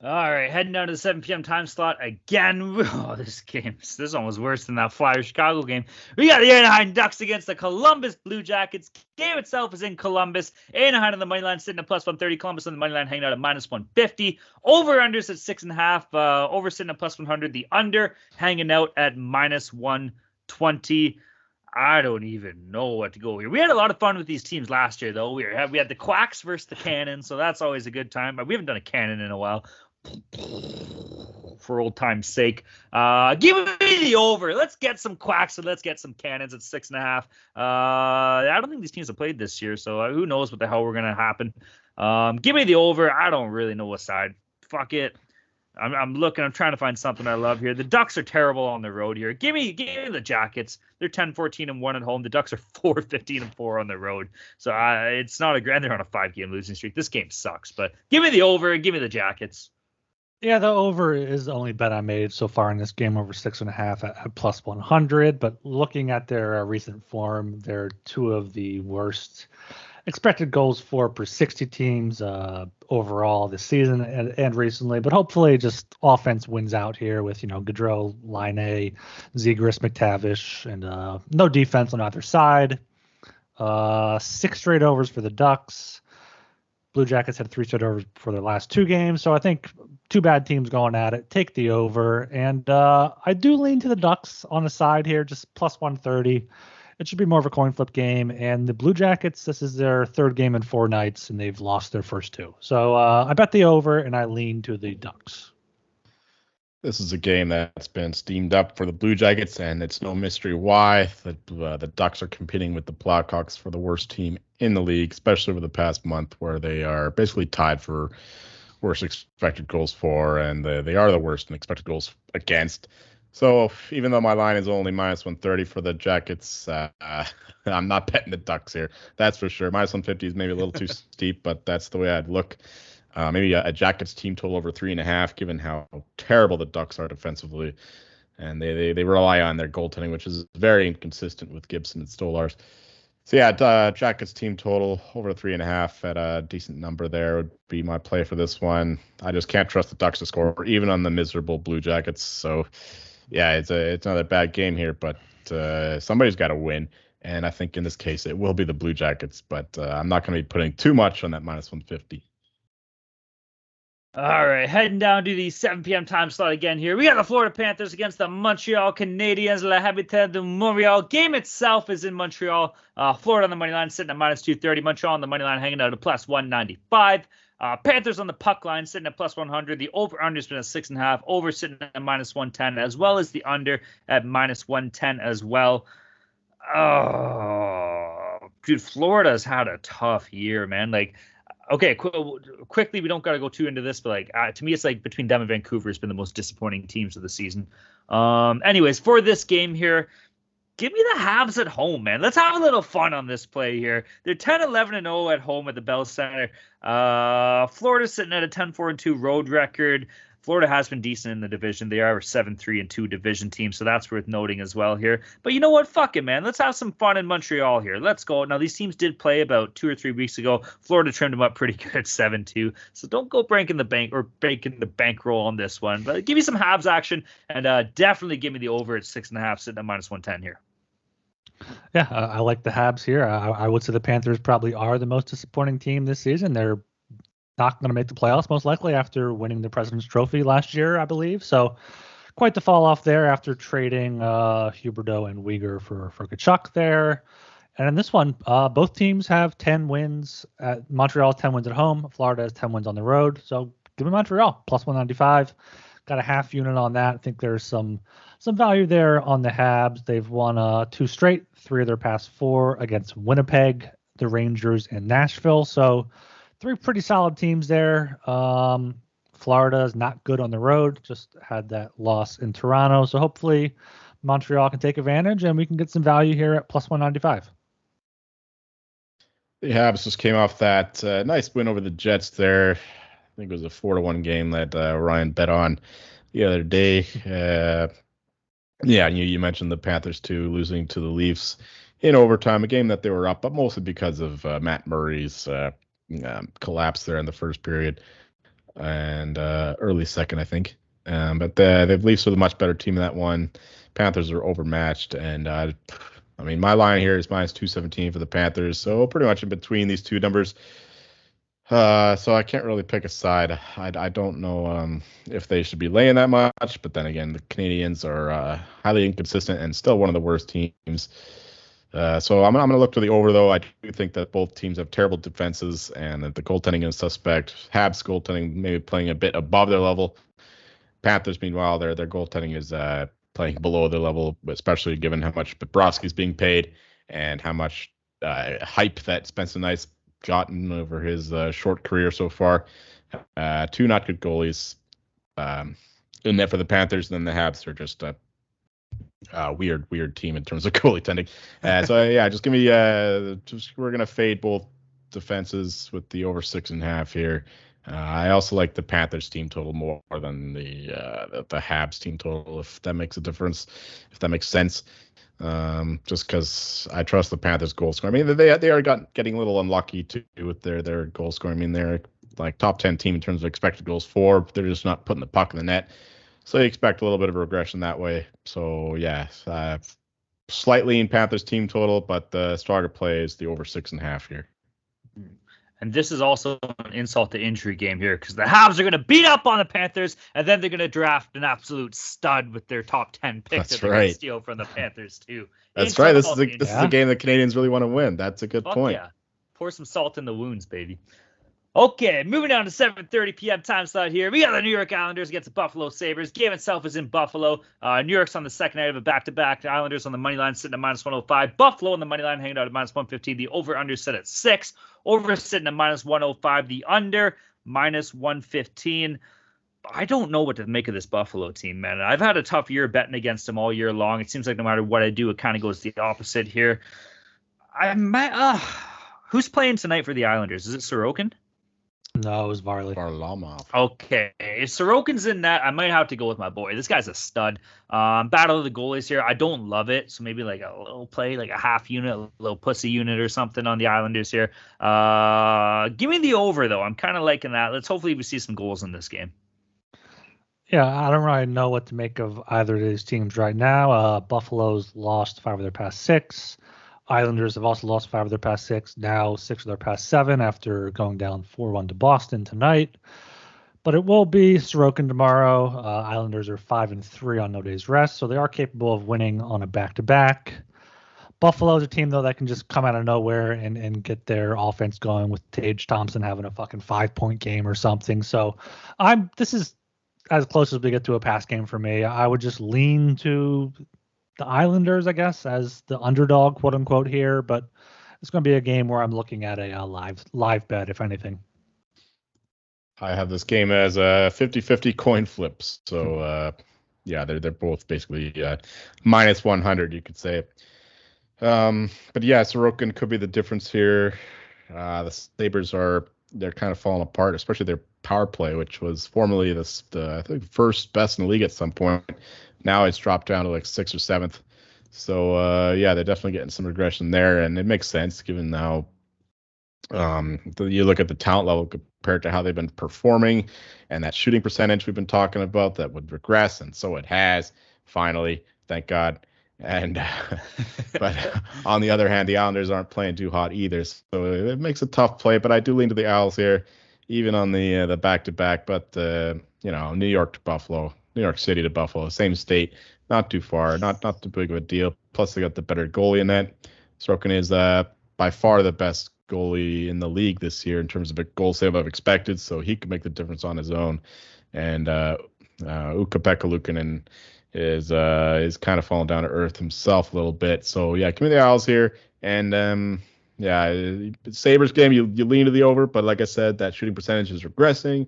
All right, heading down to the 7 p.m. time slot again. *laughs* Oh, this game, this one was worse than that Flyers Chicago game. We got the Anaheim Ducks against the Columbus Blue Jackets. Game itself is in Columbus. Anaheim on the money line sitting at plus 130. Columbus on the money line hanging out at minus 150. Over unders at six and a half. Uh, over sitting at plus 100. The under hanging out at minus 120. I don't even know what to go here. We had a lot of fun with these teams last year, though. We had we had the Quacks versus the Cannons, so that's always a good time. But We haven't done a Cannon in a while. For old time's sake, uh, give me the over. Let's get some quacks and let's get some cannons at six and a half. Uh, I don't think these teams have played this year, so uh, who knows what the hell we're gonna happen. Um, give me the over. I don't really know what side. Fuck it. I'm, I'm looking. I'm trying to find something I love here. The Ducks are terrible on the road here. Give me, give me the Jackets. They're 10, 14, and one at home. The Ducks are *laughs* 4, 15, and four on the road. So uh, it's not a grand. They're on a five game losing streak. This game sucks. But give me the over and give me the Jackets. Yeah, the over is the only bet I made so far in this game over six and a half at, at plus 100. But looking at their uh, recent form, they're two of the worst expected goals for per 60 teams uh, overall this season and, and, recently. But hopefully, just offense wins out here with you know Gaudreau, Laine, Zegras, McTavish, and uh, no defense on either side. Uh, six straight overs for the Ducks. Blue Jackets had three straight overs for their last two games, so I think two bad teams going at it. Take the over, and uh, I do lean to the Ducks on the side here, just plus 130 it should be more of a coin flip game. And the Blue Jackets, this is their third game in four nights, and they've lost their first two. So uh, I bet the over, and I lean to the Ducks. This is a game that's been steamed up for the Blue Jackets, and it's no mystery why. The, uh, the Ducks are competing with the Blackhawks for the worst team in the league, especially over the past month, where they are basically tied for worst expected goals for, and they, they are the worst in expected goals against. So even though my line is only minus 130 for the Jackets, uh, *laughs* I'm not betting the Ducks here. That's for sure. Minus 150 is maybe a little too *laughs* steep, but that's the way I'd look. Uh, maybe a, a, Jackets team total over three and a half, given how terrible the Ducks are defensively, and they they, they rely on their goaltending, which is very inconsistent with Gibson and Stolarz. So yeah, uh, Jackets team total over three and a half at a decent number there would be my play for this one. I just can't trust the Ducks to score, even on the miserable Blue Jackets. So yeah, it's a it's not a bad game here, but uh, somebody's got to win, and I think in this case it will be the Blue Jackets. But uh, I'm not going to be putting too much on that minus 150. All right, heading down to the 7 p.m. time slot again here. We got the Florida Panthers against the Montreal Canadiens. La Habitat de Montreal. Game itself is in Montreal. Uh, Florida on the money line sitting at minus 230. Montreal on the money line hanging out at plus 195. Uh, Panthers on the puck line sitting at plus 100. The over under has been at six and a half. Over sitting at minus 110, as well as the under at minus 110 as well. Oh, dude, Florida's had a tough year, man. Like, okay, qu- quickly, we don't got to go too into this, but like, uh, to me, it's like between them and Vancouver has been the most disappointing teams of the season. Um, anyways, for this game here, give me the Habs at home, man. Let's have a little fun on this play here. They're 10 11 and 0 at home at the Bell Center. Uh, Florida's sitting at a 10 4 and 2 road record. Florida has been decent in the division. They are a 7 3 and 2 division team, so that's worth noting as well here. But you know what? Fuck it, man. Let's have some fun in Montreal here. Let's go. Now, these teams did play about two or three weeks ago. Florida trimmed them up pretty *laughs* good 7 2. So don't go breaking the bank or breaking the bankroll on this one. But give me some Habs action and uh, definitely give me the over at 6.5, sitting at minus 110 here. Yeah, uh, I like the Habs here. I, I, would say the Panthers probably are the most disappointing team this season. They're not going to make the playoffs most likely after winning the President's Trophy last year, I believe. So quite the fall off there after trading uh, Huberdeau and Weegar for for Tkachuk there. And in this one, uh, both teams have 10 wins. At Montreal 10 wins at home. Florida has 10 wins on the road. So give me Montreal plus 195. Got a half unit on that. I think there's some some value there on the Habs. They've won uh, two straight, three of their past four against Winnipeg, the Rangers, and Nashville. So three pretty solid teams there. Um, Florida is not good on the road, just had that loss in Toronto. So hopefully Montreal can take advantage and we can get some value here at plus 195. The Habs just came off that uh, nice win over the Jets there. I think it was a four to one game that uh, Ryan bet on the other day. Uh, yeah, you, you mentioned the Panthers too, losing to the Leafs in overtime, a game that they were up, but mostly because of uh, Matt Murray's uh, um, collapse there in the first period and uh, early second, I think. Um, but the, the Leafs are the much better team in that one. Panthers are overmatched, and uh, I mean my line here is minus two seventeen for the Panthers, so pretty much in between these two numbers. Uh, so I can't really pick a side. I, I don't know um, if they should be laying that much, but then again, the Canadiens are uh, highly inconsistent and still one of the worst teams Uh, so I'm, I'm going to look to the over, though. I do think that both teams have terrible defenses and that the goaltending is suspect. Habs goaltending maybe playing a bit above their level. Panthers, meanwhile, their their goaltending is uh, playing below their level, especially given how much is being paid and how much uh, hype that Spencer Knight's gotten over his uh, short career so far. Uh, two not good goalies um, in there for the Panthers, and then the Habs are just a weird, weird team in terms of *laughs* goalie tending. Uh, so yeah, just give me. Uh, just we're gonna fade both defenses with the over six and a half here. Uh, I also like the Panthers team total more than the uh, the, the Habs team total, if that makes a difference, if that makes sense. Um, just because I trust the Panthers goal scoring. I mean, they they are got, getting a little unlucky too with their their goal scoring. I mean, they're like top ten team in terms of expected goals for. They're just not putting the puck in the net, so you expect a little bit of regression that way. So yeah, uh, slightly in Panthers team total, but the stronger play is the over six and a half here. And this is also an insult to injury game here because the Habs are going to beat up on the Panthers and then they're going to draft an absolute stud with their top 10 pick That's that they're right. going to steal from the Panthers, too. That's insult right. This is, a, this is a game the Canadiens really want to win. That's a good Fuck point. Yeah. Pour some salt in the wounds, baby. Okay, moving down to 7:30 p.m. time slot here. We got the New York Islanders against the Buffalo Sabres. Game itself is in Buffalo. Uh, New York's on the second night of a back-to-back. The Islanders on the money line sitting at minus 105. Buffalo on the money line hanging out at minus 115. The over/under set at six. Over sitting at minus 105. The under minus 115. I don't know what to make of this Buffalo team, man. I've had a tough year betting against them all year long. It seems like no matter what I do, it kind of goes the opposite here. I might. Uh, who's playing tonight for the Islanders? Is it Sorokin? No, it was Varley. Varlamov. Okay. If Sorokin's in that, I might have to go with my boy. This guy's a stud. Um, battle of the goalies here. I don't love it. So maybe like a little play, like a half unit, a little pussy unit or something on the Islanders here. Uh, give me the over, though. I'm kind of liking that. Let's hopefully we see some goals in this game. Yeah, I don't really know what to make of either of these teams right now. Uh, Buffalo's lost five of their past six. Islanders have also lost five of their past six, now six of their past seven after going down 4 1 to Boston tonight. But it will be Sorokin tomorrow. Uh, Islanders are 5 and 3 on no days rest, so they are capable of winning on a back to back. Buffalo's a team, though, that can just come out of nowhere and, and get their offense going with Tage Thompson having a fucking five point game or something. So I'm this is as close as we get to a pass game for me. I would just lean to the Islanders, I guess, as the underdog, quote unquote, here. But it's going to be a game where I'm looking at a, a live live bet, if anything. I have this game as a 50-50 coin flips. So hmm. uh, yeah, they're they're both basically uh, minus 100, you could say. Um, but yeah, Sorokin could be the difference here. Uh, the Sabres are they're kind of falling apart, especially their power play, which was formerly the, the I think first best in the league at some point. Now it's dropped down to like sixth or seventh. So uh, yeah, they're definitely getting some regression there, and it makes sense given how um, the, you look at the talent level compared to how they've been performing, and that shooting percentage we've been talking about that would regress, and so it has finally, thank God. And *laughs* but *laughs* on the other hand, the Islanders aren't playing too hot either, so it makes a tough play. But I do lean to the Isles here, even on the uh, the back to back. But uh, you know, New York to Buffalo, New York City to Buffalo, same state, not too far, not not too big of a deal. Plus, they got the better goalie in that. Sorokin is uh, by far the best goalie in the league this year in terms of a goal save I've expected, so he could make the difference on his own. And uh, uh, Ukko-Pekka is uh, is kind of falling down to earth himself a little bit. So yeah, give me the Isles here, and um, yeah, Sabres game you you lean to the over, but like I said, that shooting percentage is regressing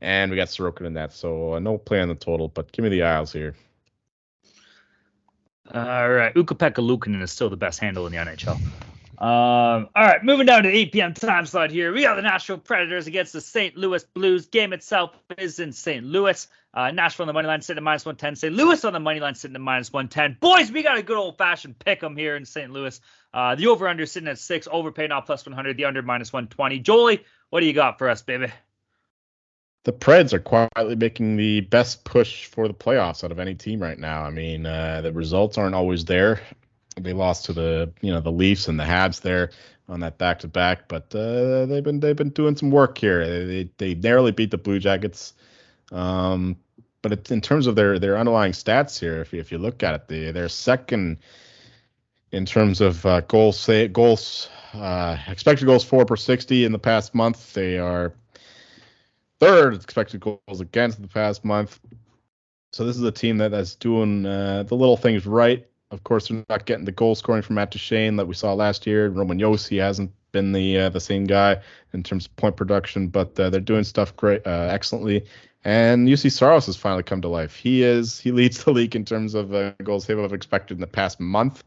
and we got Sorokin in that. So uh, no play on the total, but give me the Isles here. All right, Ukko-Pekka Luukkonen is still the best handle in the NHL. Um, all right, moving down to the 8 p.m. time slot here. We got the Nashville Predators against the St. Louis Blues. Game itself is in St. Louis. Uh, Nashville on the money line sitting at minus 110. St. Louis on the money line sitting at minus 110. Boys, we got a good old fashioned pick 'em here in St. Louis. Uh, the over under sitting at six, overpay now plus 100, the under minus 120. Jolie, what do you got for us, baby? The Preds are quietly making the best push for the playoffs out of any team right now. I mean, uh, the results aren't always there. They lost to the you know the Leafs and the Habs there on that back to back, but uh, they've been they've been doing some work here. They they narrowly beat the Blue Jackets. Um, but in terms of their their underlying stats here, if you, if you look at it, they they're second in terms of uh, goals, say, goals, uh, expected goals four per 60 in the past month. They are third expected goals against the past month. So this is a team that, that's doing uh, the little things right. Of course, they're not getting the goal scoring from Matt Duchene that we saw last year. Roman Josi hasn't been the uh, the same guy in terms of point production, but uh, they're doing stuff great, uh, excellently. And Juuse Saros has finally come to life. He is he leads *laughs* the league in terms of uh, goals they've expected in the past month.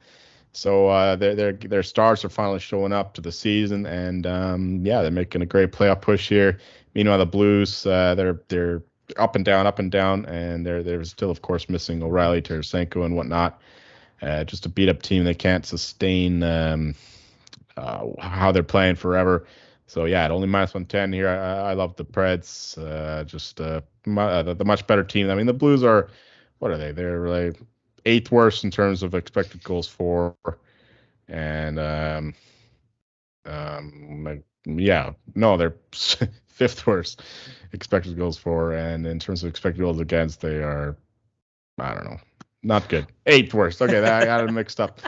So uh, their their their stars are finally showing up to the season, and um, yeah, they're making a great playoff push here. Meanwhile, the Blues uh, they're they're up and down, up and down, and they're they're still of course missing O'Reilly, Tarasenko, and whatnot. Uh, just a beat up team. They can't sustain um, uh, how they're playing forever. So yeah, at only minus 110 here. I, I love the Preds. Uh, just uh, my, the, the, much better team. I mean, the Blues are what are they? They're like eighth worst in terms of expected goals for, and um, um, yeah, no, they're *laughs* fifth worst expected goals for, and in terms of expected goals against, they are, I don't know, not good. Eighth worst. Okay, I got it mixed up.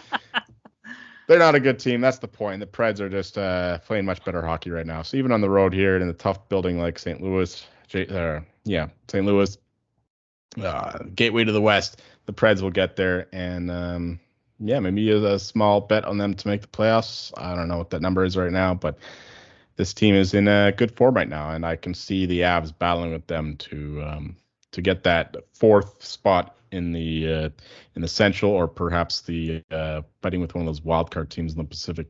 *laughs* They're not a good team. That's the point. The Preds are just uh, playing much better hockey right now. So even on the road here in a tough building like St. Louis, uh, yeah, St. Louis, uh, gateway to the West, the Preds will get there, and um, yeah, maybe a, a small bet on them to make the playoffs. I don't know what that number is right now, but this team is in a good form right now, and I can see the Avs battling with them to um, to get that fourth spot in the uh, in the Central, or perhaps the uh, fighting with one of those wildcard teams in the Pacific.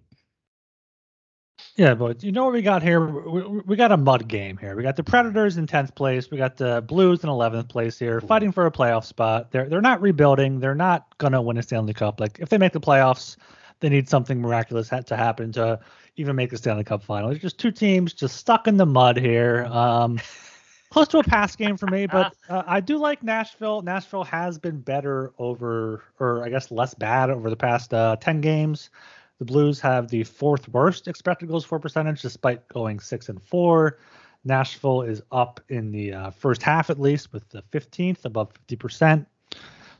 Yeah, but you know what we got here? We, we got a mud game here. We got the Predators in tenth place. We got the Blues in eleventh place here, fighting for a playoff spot. They're they're not rebuilding. They're not gonna win a Stanley Cup. Like if they make the playoffs, they need something miraculous to happen to even make the Stanley Cup final. It's just two teams just stuck in the mud here. Um, *laughs* close to a pass game for me, but *laughs* uh, I do like Nashville. Nashville has been better over, or I guess less bad over the past uh, 10 games. The Blues have the fourth worst expected goals for percentage, despite going six and four. Nashville is up in the uh, first half at least with the 15th, above 50%.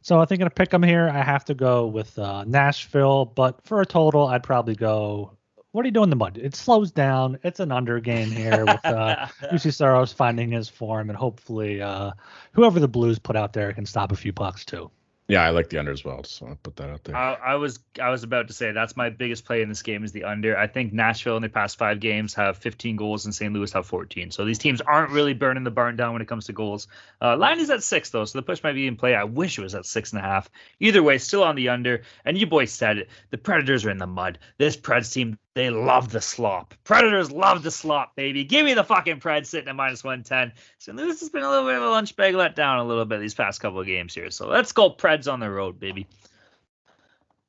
So I think I'm gonna pick them here. I have to go with uh, Nashville, but for a total, I'd probably go what are you doing in the mud? It slows down. It's an under game here with uh, *laughs* Juuse Saros finding his form, and hopefully, uh, whoever the Blues put out there can stop a few pucks too. Yeah, I like the under as well. So I'll put that out there. I, I, was I was about to say that's my biggest play in this game is the under. I think Nashville in the past five games have 15 goals and St. Louis have 14. So these teams aren't really burning the barn down when it comes to goals. Uh, line is at six though, so the push might be in play. I wish it was at six and a half. Either way, still on the under. And you boys said it. The Predators are in the mud. This Preds team they love the slop. Predators love the slop, baby. Give me the fucking Preds sitting at minus 110. So this has been a little bit of a lunch bag let down a little bit these past couple of games here. So let's go Preds on the road, baby.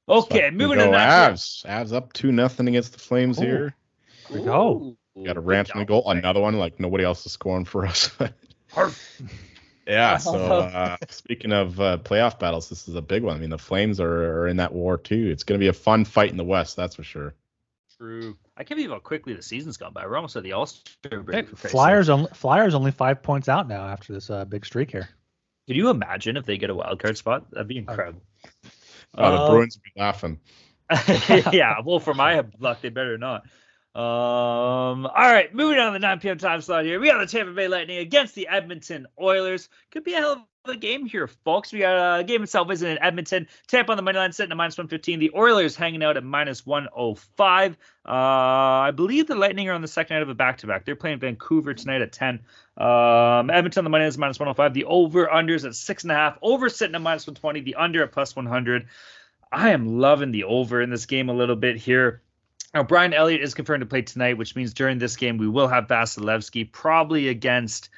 Okay, so moving to the Avs. Avs up two nothing against the Flames Ooh. here. Here we go. Got a ransom goal. Another one like nobody else is scoring for us. *laughs* yeah. *laughs* So uh, speaking of uh, playoff battles, this is a big one. I mean, the Flames are, are in that war too. It's going to be a fun fight in the West, that's for sure. True. I can't believe how quickly the season's gone by. We're almost at the All Star break. Hey, Flyers only Flyers only five points out now after this uh, big streak here. Could you imagine if they get a wild card spot? That'd be incredible. Oh, the uh, Bruins would be laughing. *laughs* *laughs* yeah, well, for my luck, they better not. Um, all right, moving on to the 9 p.m. time slot here. We got the Tampa Bay Lightning against the Edmonton Oilers. Could be a hell of the game here, folks. We got a uh, game itself is in Edmonton. Tampa on the money line sitting at minus 115. The Oilers hanging out at minus 105. Uh, I believe the Lightning are on the second night of a back to back. They're playing Vancouver tonight at 10. Um, Edmonton on the money line is minus 105. The over unders at six and a half. Over sitting at minus 120. The under at plus 100. I am loving the over in this game a little bit here. Now, Brian Elliott is confirmed to play tonight, which means during this game we will have Vasilevskiy probably against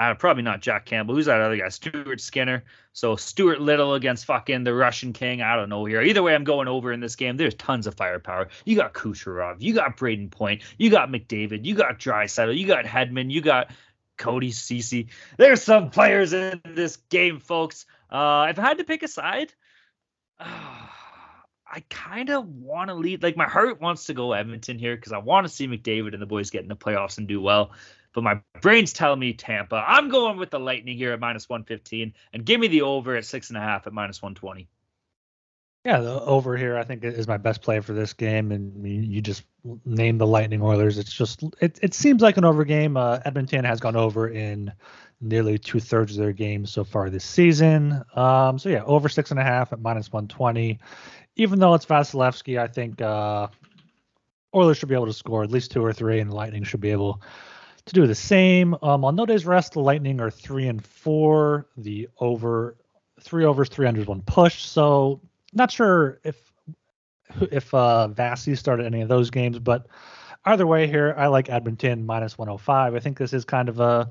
uh, probably not Jack Campbell. Who's that other guy? Stuart Skinner. So Stuart Little against fucking the Russian King. I don't know here. Either way, I'm going over in this game. There's tons of firepower. You got Kucherov. You got Brayden Point. You got McDavid. You got Draisaitl. You got Hedman. You got Cody Ceci. There's some players in this game, folks. Uh, if I had to pick a side, uh, *sighs* I kind of want to lead. Like my heart wants to go Edmonton here because I want to see McDavid and the boys get in the playoffs and do well but my brain's telling me Tampa. I'm going with the Lightning here at minus 115, and give me the over at six and a half at minus 120. Yeah, the over here I think is my best play for this game, and you just name the Lightning Oilers. It's just it, it seems like an over game. Uh, Edmonton has gone over in nearly two thirds of their games so far this season. Um, so yeah, over six and a half at minus one twenty. Even though it's Vasilevskiy, I think uh, Oilers should be able to score at least two or three, and Lightning should be able to do the same. Um, on no days rest, the Lightning are three and four. The over three overs, three hundred one push. So not sure if if uh Vasi started any of those games, but either way here, I like Edmonton minus 105. I think this is kind of a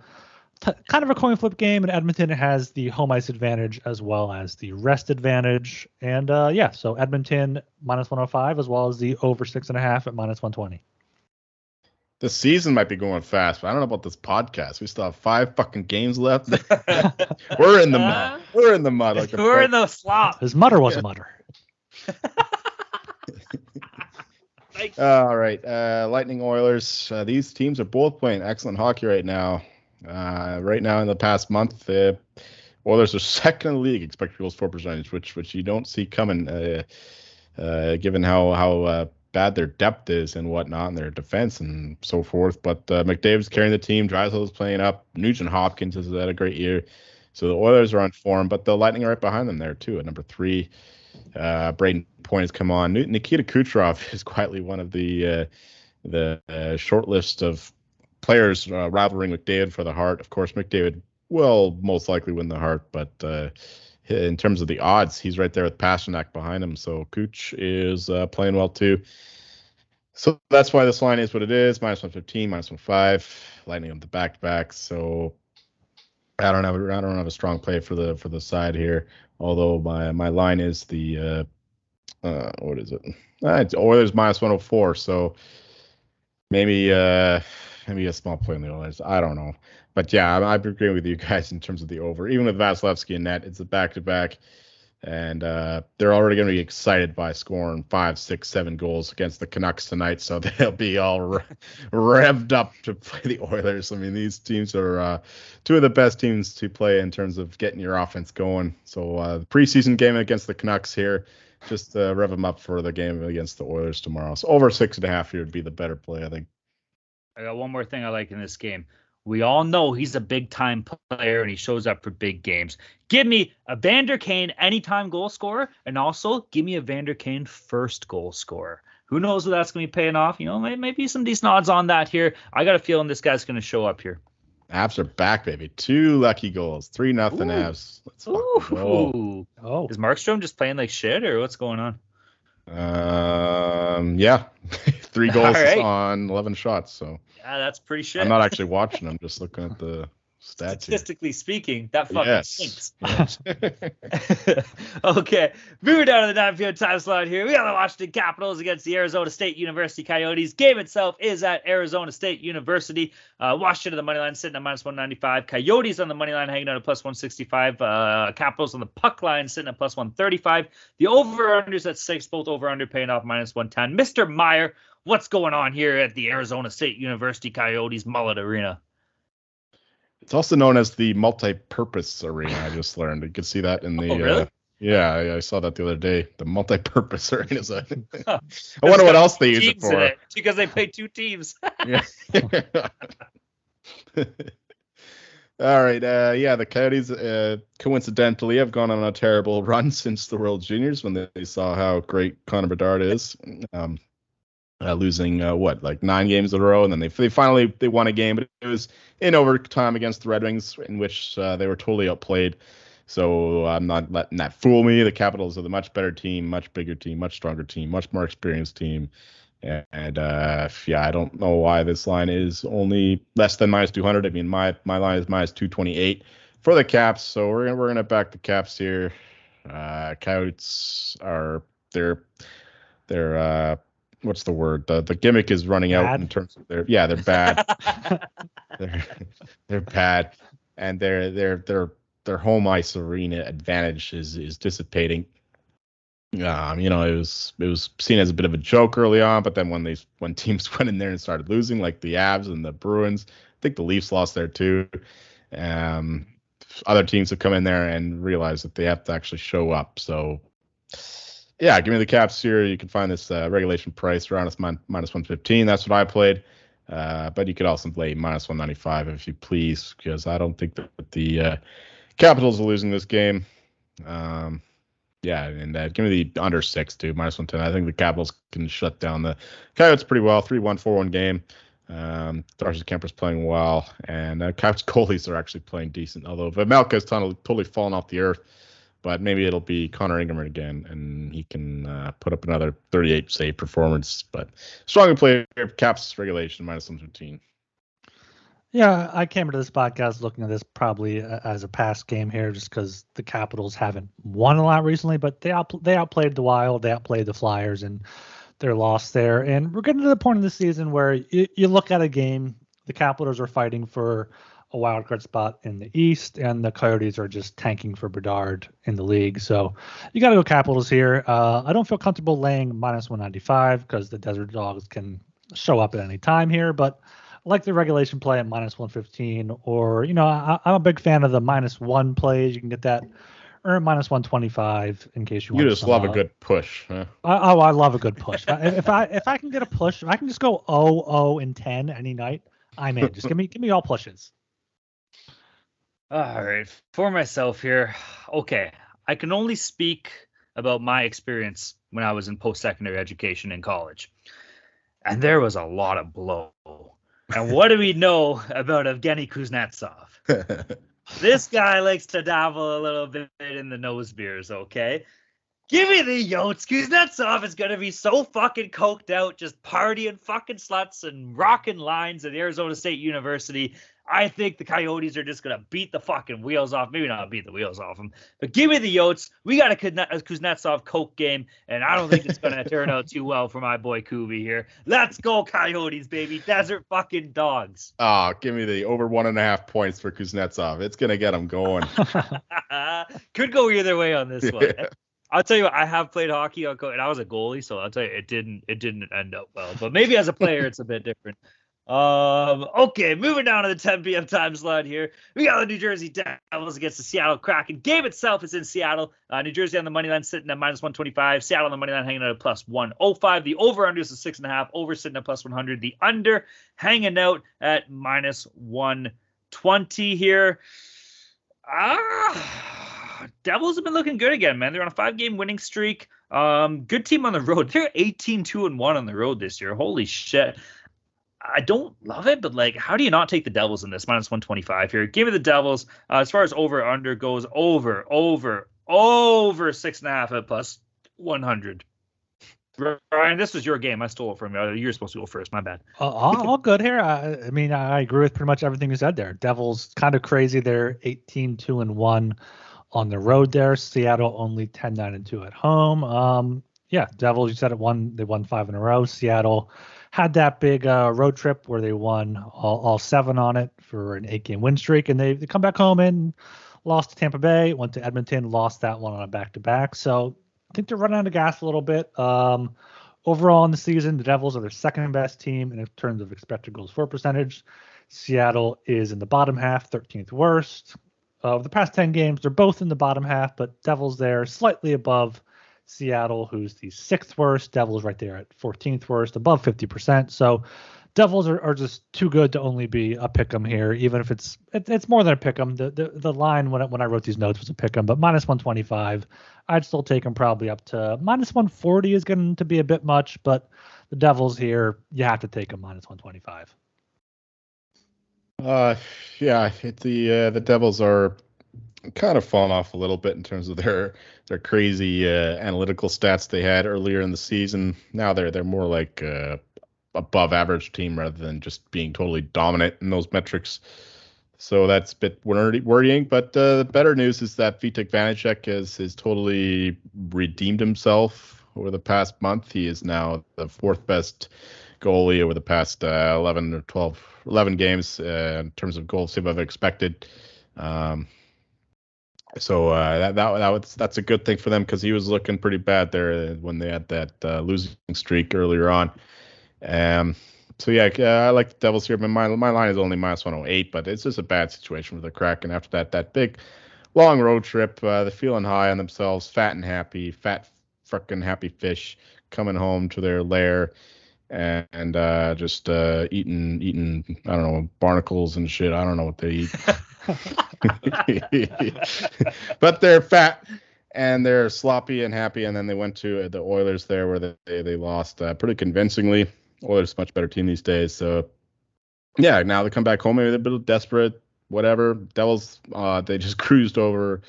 kind of a coin flip game, and Edmonton has the home ice advantage as well as the rest advantage. And uh, yeah, so Edmonton minus 105 as well as the over six and a half at minus 120. The season might be going fast, but I don't know about this podcast. We still have five fucking games left. *laughs* We're in the mud. We're in the mud. Like We're in the slop. His mutter was a mutter. *laughs* All right, uh, Lightning Oilers. Uh, these teams are both playing excellent hockey right now. Uh, right now, in the past month, the Oilers are *laughs* second in the league expected goals for percentage, which which you don't see coming, uh, uh, given how how uh, bad their depth is and whatnot, and their defense and so forth. But uh, McDavid's carrying the team. Is playing up. Nugent Hopkins has had a great year. So the Oilers are on form, but the Lightning are right behind them there too at number three. Uh, Brayden Point has come on. Nikita Kucherov *laughs* is quietly one of the uh, the uh, short list of players uh, rivaling McDavid for the Hart. Of course, McDavid will most likely win the Hart, but uh, in terms of the odds, he's right there with Pastrnak behind him. So Kuch is uh, playing well too. So that's why this line is what it is: minus one fifteen, minus one five, Lightning on the back to back. So I don't have I don't have a strong play for the for the side here. Although my my line is the uh, uh what is it? Uh, it's Oilers minus 104. So maybe uh maybe a small play on the Oilers. I don't know, but yeah, I, I agree with you *laughs* guys in terms of the over. Even with Vasilevskiy and net, it's a back to back and uh, they're already going to be excited by scoring five, six, seven goals against the Canucks tonight. So *laughs* they'll be all re- revved up to play the Oilers. I mean, these teams are uh, two of the best teams to play in terms of getting your offense going. So uh, preseason game against the Canucks here, just uh, rev them up for the game against the Oilers tomorrow. So over six and a half here would be the better play, I think. I got one more thing I like in this game. We all know he's a big time player and he shows up for big games. Give me a Vander Kane anytime goal scorer, and also give me a Vander Kane first goal scorer. Who knows what that's going to be paying off? You know, maybe some decent odds on that here. I got a feeling this guy's going to show up here. Avs are back, baby. Two lucky goals, three nothing Avs. Let's Ooh. Oh, is Markstrom just playing like shit, or what's going on? Um, yeah, *laughs* three goals right. on eleven shots. So yeah, that's pretty shit. I'm not actually watching. I'm just looking at the stats. Statistically speaking, that fucking yes. stinks. *laughs* Yes. *laughs* okay, moving down to the nine field time slot here. We got the Washington Capitals against the Arizona State University Coyotes. Game itself is at Arizona State University. Uh, Washington on the money line sitting at minus 195. Coyotes on the money line hanging out at plus 165. Uh, Capitals on the puck line sitting at plus 135. The over unders at six, both over under paying off minus 110. Mr. Meyer, what's going on here at the Arizona State University Coyotes Mullet Arena? It's also known as the multi-purpose arena. I just learned. You can see that in the. Oh, really? Uh, yeah, I, I, saw that the other day. The multi-purpose *laughs* arena. Is *laughs* I wonder what else they use it for. It because they play two teams. *laughs* yeah. All right. Uh, yeah, the Coyotes uh, coincidentally have gone on a terrible run since the World Juniors when they, they saw how great Connor Bedard is. Um, uh, losing uh, what like nine games in a row, and then they they finally they won a game, but it was in overtime against the Red Wings, in which uh, they were totally outplayed. So I'm not letting that fool me. The Capitals are the much better team, much bigger team, much stronger team, much more experienced team. And uh, yeah, I don't know why this line is only less than minus 200. I mean, my my line is minus 228 for the Caps. So we're gonna we're gonna back the Caps here. Uh, Coyotes are they're they're uh, what's the word? The the gimmick is running bad. out in terms of their yeah, they're bad. *laughs* they're they're bad. And their their their their home ice arena advantage is is dissipating. Um, you know, it was it was seen as a bit of a joke early on, but then when they when teams *laughs* went in there and started losing, like the Avs and the Bruins, I think the Leafs lost there too. Um, other teams have come in there and realized that they have to actually show up. So Yeah, give me the Caps here. You can find this uh, regulation price around us min- minus 115. That's what I played. Uh, but you could also play minus 195 if you please, because I don't think that the uh, Capitals are losing this game. Um, yeah, and uh, give me the under six too, minus 110. I think the Capitals can shut down the Coyotes pretty well. 3 1 4 1 game. Um, Darcy Kuemper's playing well, and uh, Caps goalies are actually playing decent. Although Vejmelka has totally, totally fallen off the earth, but maybe it'll be Connor Ingram again, and he can uh, put up another 38 save performance. But strongly play Caps regulation minus 115. Yeah, I came into this podcast looking at this probably as a past game here, just because the Capitals haven't won a lot recently, but they out they outplayed the Wild, they outplayed the Flyers, and they're lost there. And we're getting to the point in the season where you, you look at a game, the Capitals are fighting for a wild card spot in the East, and the Coyotes are just tanking for Bedard in the league. So you got to go Capitals here. Uh, I don't feel comfortable laying minus 195 because the Desert Dogs can show up at any time here, but I like the regulation play at minus 115, or you know, I, am a big fan of the minus one plays. You can get that or minus 125 in case you, you want. You just love a good push. Huh? I, oh, I love a good push. if I if I can get a push, if I can just go 0 0 and 10 any night, I'm in. Just give me give me all pushes. All right, for myself here. *sighs* Okay, I can only speak about my experience when I was in post-secondary education in college, and there was a lot of blow and what do we *laughs* know about Evgeny Kuznetsov? *laughs* this guy likes to dabble a little bit in the nose beers, okay? Give me the Yotes. Kuznetsov is going to be so fucking coked out, just partying fucking sluts and rocking lines at Arizona State University. I think the Coyotes are just going to beat the fucking wheels off. Maybe not beat the wheels off them, but give me the Yotes. We got a Kuznetsov Coke game, and I don't think it's going to turn out too well for my boy Kubi here. Let's go, Coyotes, baby. Desert fucking dogs. Oh, give me the over one and a half points for Kuznetsov. It's going to get him going. Could go either way on this one. I'll tell you what, I have played hockey on and I was a goalie, so I'll tell you it didn't it didn't end up well. But maybe as a player it's a bit different. Um, okay, moving down to the 10 p.m. time slot here. We got the New Jersey Devils against the Seattle Kraken. Game itself is in Seattle. Uh, New Jersey on the money line sitting at minus 125. Seattle on the money line hanging out at plus 105. The over under is six and a half. Over sitting at plus 100. The under hanging out at minus 120 here. Ah, Devils have been looking good again, man. They're on a five game winning streak. Um, good team on the road. *laughs* They're 18 2 and 1 on the road this year. Holy shit. I don't love it, but like, how do you not take the Devils in this minus 125 here? Give me the Devils. Uh, as far as over under goes, over, over, over six and a half at plus 100. Ryan, this was your game. I stole it from you. You're supposed to go first. My bad. Uh, all, all, good here. I, I, mean, I agree with pretty much everything you said there. Devils kind of crazy. They're 18 2 and 1 on the road there. Seattle only 10 9 and 2 at home. Um, yeah, Devils, you said it won. They won five in a row. Seattle had that big uh, road trip where they won all, all seven on it for an eight game win streak, and they, they come back home and lost to Tampa Bay, went to Edmonton, lost that one on a back to back. So I think they're running out of gas a little bit. Um, overall in the season, the Devils are their second best team in terms of expected goals for percentage. Seattle is in the bottom half, 13th worst. Of the past 10 games, they're both in the bottom half, but Devils there slightly above Seattle, who's the sixth worst. Devils right there at 14th worst, above 50%. So Devils are, are just too good to only be a pick 'em here, even if it's it, it's more than a pick 'em. The, the the line when I, when I wrote these notes was a pick 'em, but minus 125, I'd still take them probably up to minus 140 is going to be a bit much, but the Devils here, you have to take them minus 125. Uh, yeah, it, the uh, the Devils are kind of fallen off a little bit in terms of their their crazy uh, analytical stats they had earlier in the season. Now they're they're more like uh, above average team rather than just being totally dominant in those metrics. So that's a bit worrying. But uh, the better news is that Vitek Vanecek has has totally redeemed himself over the past month. He is now the fourth best goalie over the past uh, 11 or 12, 11 games uh, in terms of goals save I've expected. Um, so uh, that that that was that's a good thing for them because he was looking pretty bad there when they had that uh, losing streak earlier on. Um, so yeah, I like the Devils here. But my my line is only minus 108, but it's just a bad situation for the Kraken after that that big long road trip. Uh, they're feeling high on themselves, fat and happy, fat fucking happy fish coming home to their lair and, uh, just uh, eating eating I don't know barnacles and shit. I don't know what they eat, *laughs* but they're fat and they're sloppy and happy. And then they went to the Oilers there where they they lost uh, pretty convincingly. Oilers much better team these days. So yeah, now they come back home. Maybe they're a bit desperate. Whatever. Devils uh, they just *laughs* cruised over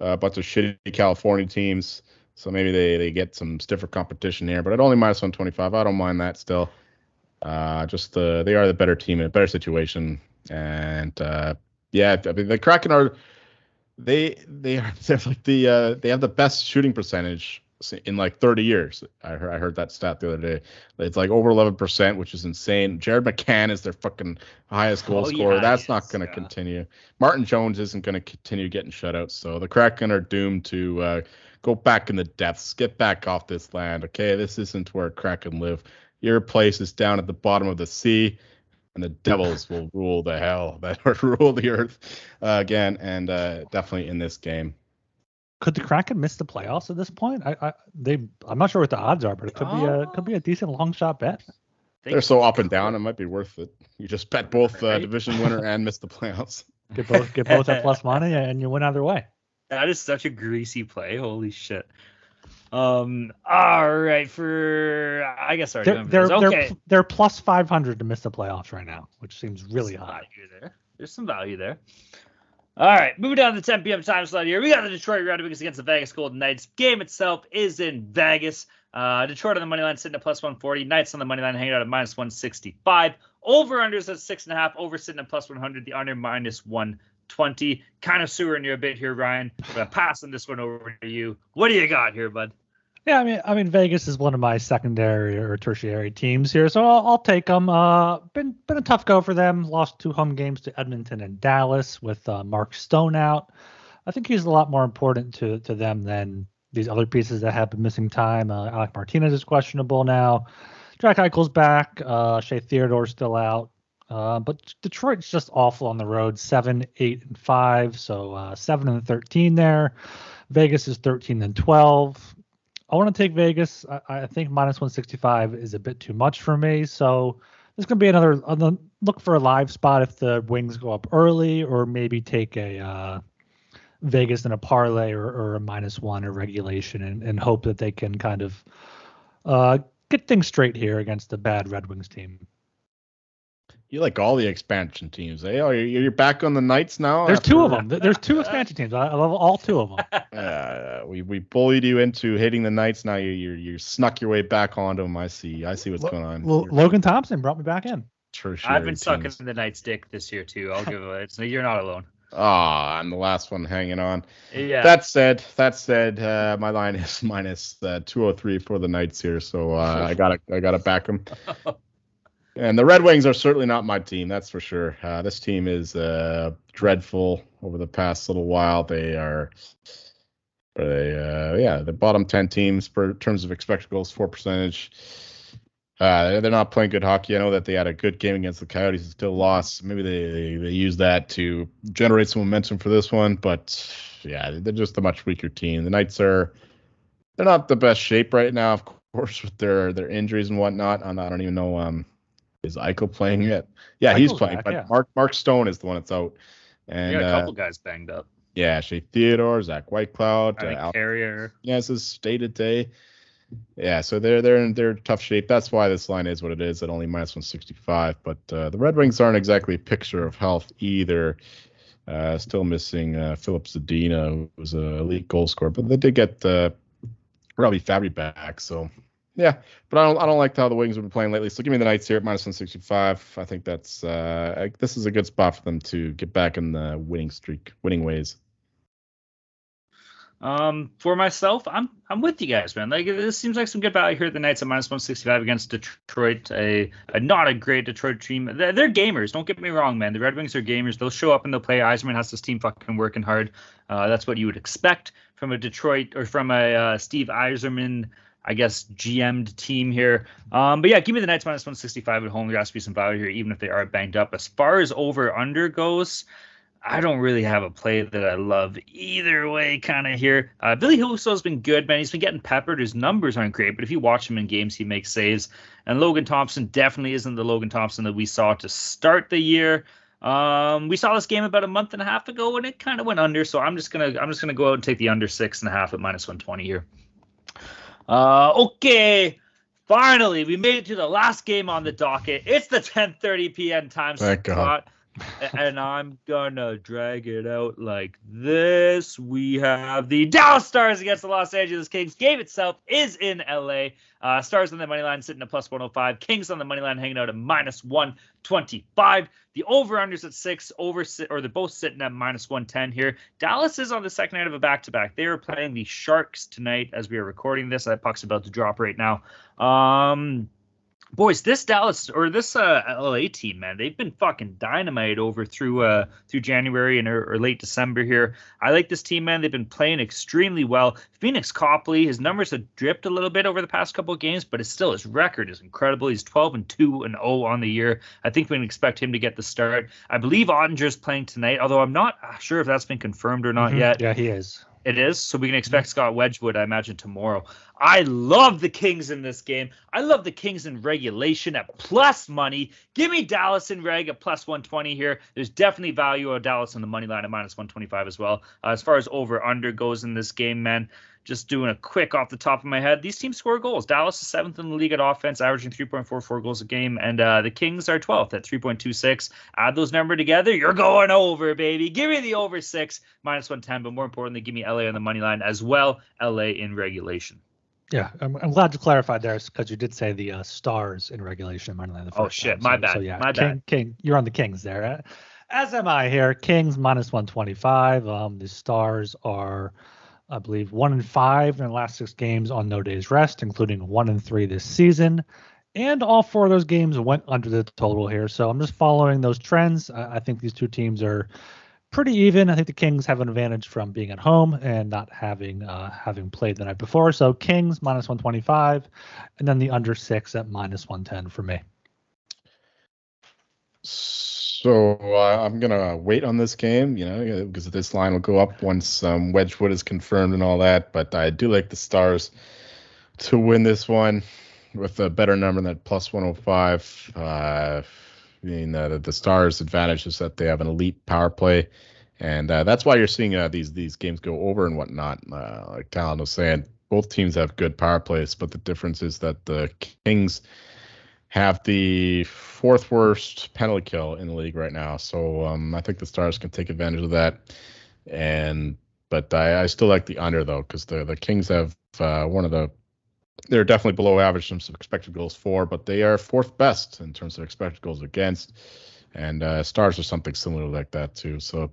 a bunch of shitty California teams. So maybe they, they get some stiffer competition here, but at only minus 125, I don't mind that still. Uh, just uh, they are the better team in a better situation, and uh, yeah, I mean the Kraken are they they are *laughs* like the uh, they have the best shooting percentage in like 30 years. I heard I heard that stat the other day. It's like over 11 percent, which is insane. Jared McCann is their fucking highest goal oh, scorer. Yeah, That's not going to yeah. continue. Martin Jones isn't going to continue getting shutouts. So the Kraken are doomed to uh, go back in the depths, get back off this land. Okay, this isn't where Kraken live. Your place is down at the bottom of the sea, and the devils will rule the hell that *laughs* rule the earth uh, again, and uh, definitely in this game. Could the Kraken miss the playoffs at this point? I, I they I'm not sure what the odds are, but it could oh. be a could be a decent long shot bet. They're so up and down, it might be worth it. You just bet both uh, division winner and miss the playoffs. *laughs* Get both get both at plus *laughs* money, and you win either way. That is such a greasy play. Holy shit. Um. All right. For I guess they're they're, okay. they're they're plus five hundred to miss the playoffs right now, which seems really There's high. There. There's some value there. All right, moving down to the 10 p.m. time slot here. We got the Detroit Red Wings against the Vegas Golden Knights. Game itself is in Vegas. Uh, Detroit on the money line sitting at plus 140. Knights on the money line hanging out at minus 165. Over unders at six and a half. Over sitting at plus 100. The under minus 120. Kind of sewering you a bit here, Ryan. Passing this one over to you. What do you got here, bud? Yeah, I mean, I mean, Vegas is one of my secondary or tertiary teams here, so I'll, I'll take them. Uh, been been a tough go for them. Lost two home games to Edmonton and Dallas with uh, Mark Stone out. I think he's a lot more important to to them than these other pieces that have been missing time. Uh, Alec Martinez is questionable now. Jack Eichel's back. Uh, Shea Theodore's still out. Uh, but Detroit's just awful on the road. Seven, eight, and five. So uh, seven and thirteen there. Vegas is thirteen and twelve. I want to take Vegas. I, I, think minus 165 is a bit too much for me. So there's going to be another, another, look for a live spot if the wings go up early, or maybe take a uh, Vegas in a parlay or, or, a minus one or regulation and, and hope that they can kind of uh, get things straight here against the bad Red Wings team. You like all the expansion teams, eh? Oh, you're, you're back on the Knights now. There's after... two of them. There's two expansion teams. I love all two of them. *laughs* Uh, we we bullied you into hitting the Knights. Now you you you snuck your way back onto them. I see. I see what's going on. Well, Logan Thompson brought me back in. I've been sucking the Knights dick this year too. I'll give it. So you're not alone. Ah, oh, I'm the last one hanging on. Yeah. That said, that said, uh, my line is *laughs* minus uh, 203 for the Knights here, so uh, I gotta I gotta back them. *laughs* And the Red Wings are certainly not my team, that's for sure. Uh, this team is uh, dreadful over the past little while. They are, they, uh, yeah, the bottom 10 teams per terms of expected goals for percentage. Uh, they're not playing good hockey. I know that they had a good game against the Coyotes and still lost. Maybe they, they, they use that to generate some momentum for this one, but yeah, they're just a much weaker team. The Knights are they're not the best shape right now, of course, *laughs* with their their injuries and whatnot. I don't even know um is Eichel playing yet? Yeah, Eichel's he's playing, back, but yeah. Mark Mark Stone is the one that's out. And you got a couple uh, guys banged up. Yeah, Shea Theodore, Zach Whitecloud, uh, Al- Carrier. Yeah, it's a to day. Yeah, so they're they're in they're tough shape. That's why this line is what it is at only minus 165. But uh, the Red Wings aren't exactly a picture of health either. Uh, still missing uh, Filip Zadina, who was an elite goal scorer, but they did get uh, Robby Fabbri back. So yeah, but I don't I don't like how the Wings have been playing lately. So give me the Knights here at minus 165. I think that's uh this is a good spot for them to get back in the winning streak, winning ways. Um, for myself, I'm I'm with you guys, man. Like this seems like some good value here at the Knights at minus 165 against Detroit, a, a not a great Detroit team. They're, they're, gamers. Don't get me wrong, man. The Red Wings are gamers. They'll show up and they'll play. Yzerman has this team fucking working hard. Uh, that's what you would expect from a Detroit or from a uh, Steve Yzerman I guess, GM'd team here. Um, but yeah, give me the Knights minus 165 at home. There has to be some value here, even if they are banged up. As far as over under goes, I don't really have a play that I love either way, kind of here. Uh, Ville Husso's been good, man. He's been getting peppered. His numbers aren't great, but if you watch him in games, he makes saves. And Logan Thompson definitely isn't the Logan Thompson that we saw to start the year. Um, we saw this game about a month and a half ago, and it kind of went under. So I'm just gonna I'm just gonna go out and take the under six and a half at minus 120 here. Uh, okay. Finally, we made it to the last game on the docket. It's the 10:30 p.m. time Thank slot and I'm gonna drag it out like this. We have the Dallas Stars against the Los Angeles Kings. Game itself is in LA. Uh, Stars on the money line sitting at plus 105. Kings on the money line hanging out at minus 125. The over unders at six. Over or they're both sitting at minus 110 here. Dallas is on the second night of a back to back. They are playing the Sharks tonight as we are recording this. That puck's about to drop right now. Um, boys, this Dallas or this uh, LA team, man, they've been fucking dynamite over through uh through January and or, or, late December here. I like this team, man. They've been playing extremely well. Pheonix Copley, his numbers have dripped a little bit over the past couple of games, but it's still his record is incredible. He's 12 and 2 and 0 on the year. I think we can expect him to get the start. I believe Oettinger's playing tonight, although I'm not sure if that's been confirmed or not mm-hmm. yet. Yeah, he is. It is. So we can expect mm-hmm. Scott Wedgewood, I imagine, tomorrow. I love the Kings in this game. I love the Kings in regulation at plus money. Give me Dallas in reg at plus 120 here. There's definitely value of Dallas on the money line at minus 125 as well. Uh, as far as over under goes in this game, man, just doing a quick off the top of my head, these teams score goals. Dallas is seventh in the league at offense, averaging 3.44 goals a game, and uh, the Kings are 12th at 3.26. Add those numbers together, you're going over, baby. Give me the over six, minus 110, but more importantly, give me LA on the money line as well. LA in regulation. Yeah, I'm, I'm glad you clarified there because you did say the uh, stars in regulation money line. The oh, first oh shit, time. my so, bad. So yeah, my King, bad. King, you're on the Kings there. As am I here. Kings minus 125. Um, the stars are I believe, one and five in the last six games on no days rest, including one and three this season. And all four of those games went under the total here. So I'm just following those trends. I, I think these two teams are pretty even. I think the Kings have an advantage from being at home and not having uh, having played the night before. So Kings minus 125, and then the under six at minus 110 for me. Uh, I'm gonna wait on this game, you know, because this line will go up once um, Wedgewood is confirmed and all that. But I do like the Stars to win this one with a better number than plus 105. Uh, I mean, uh, the Stars' advantage is that they have an elite power play, and uh, that's why you're seeing uh, these these games go over and whatnot. Uh, like Talon was saying, both teams have good power plays, but the difference is that the Kings have the fourth worst penalty kill in the league right now. So um, I think the Stars can take advantage of that. And but I, I still like the under though because the the Kings have uh, one of the they're definitely below average in terms of expected goals for, but they are fourth best in terms of expected goals against. And uh, Stars are something similar like that too. So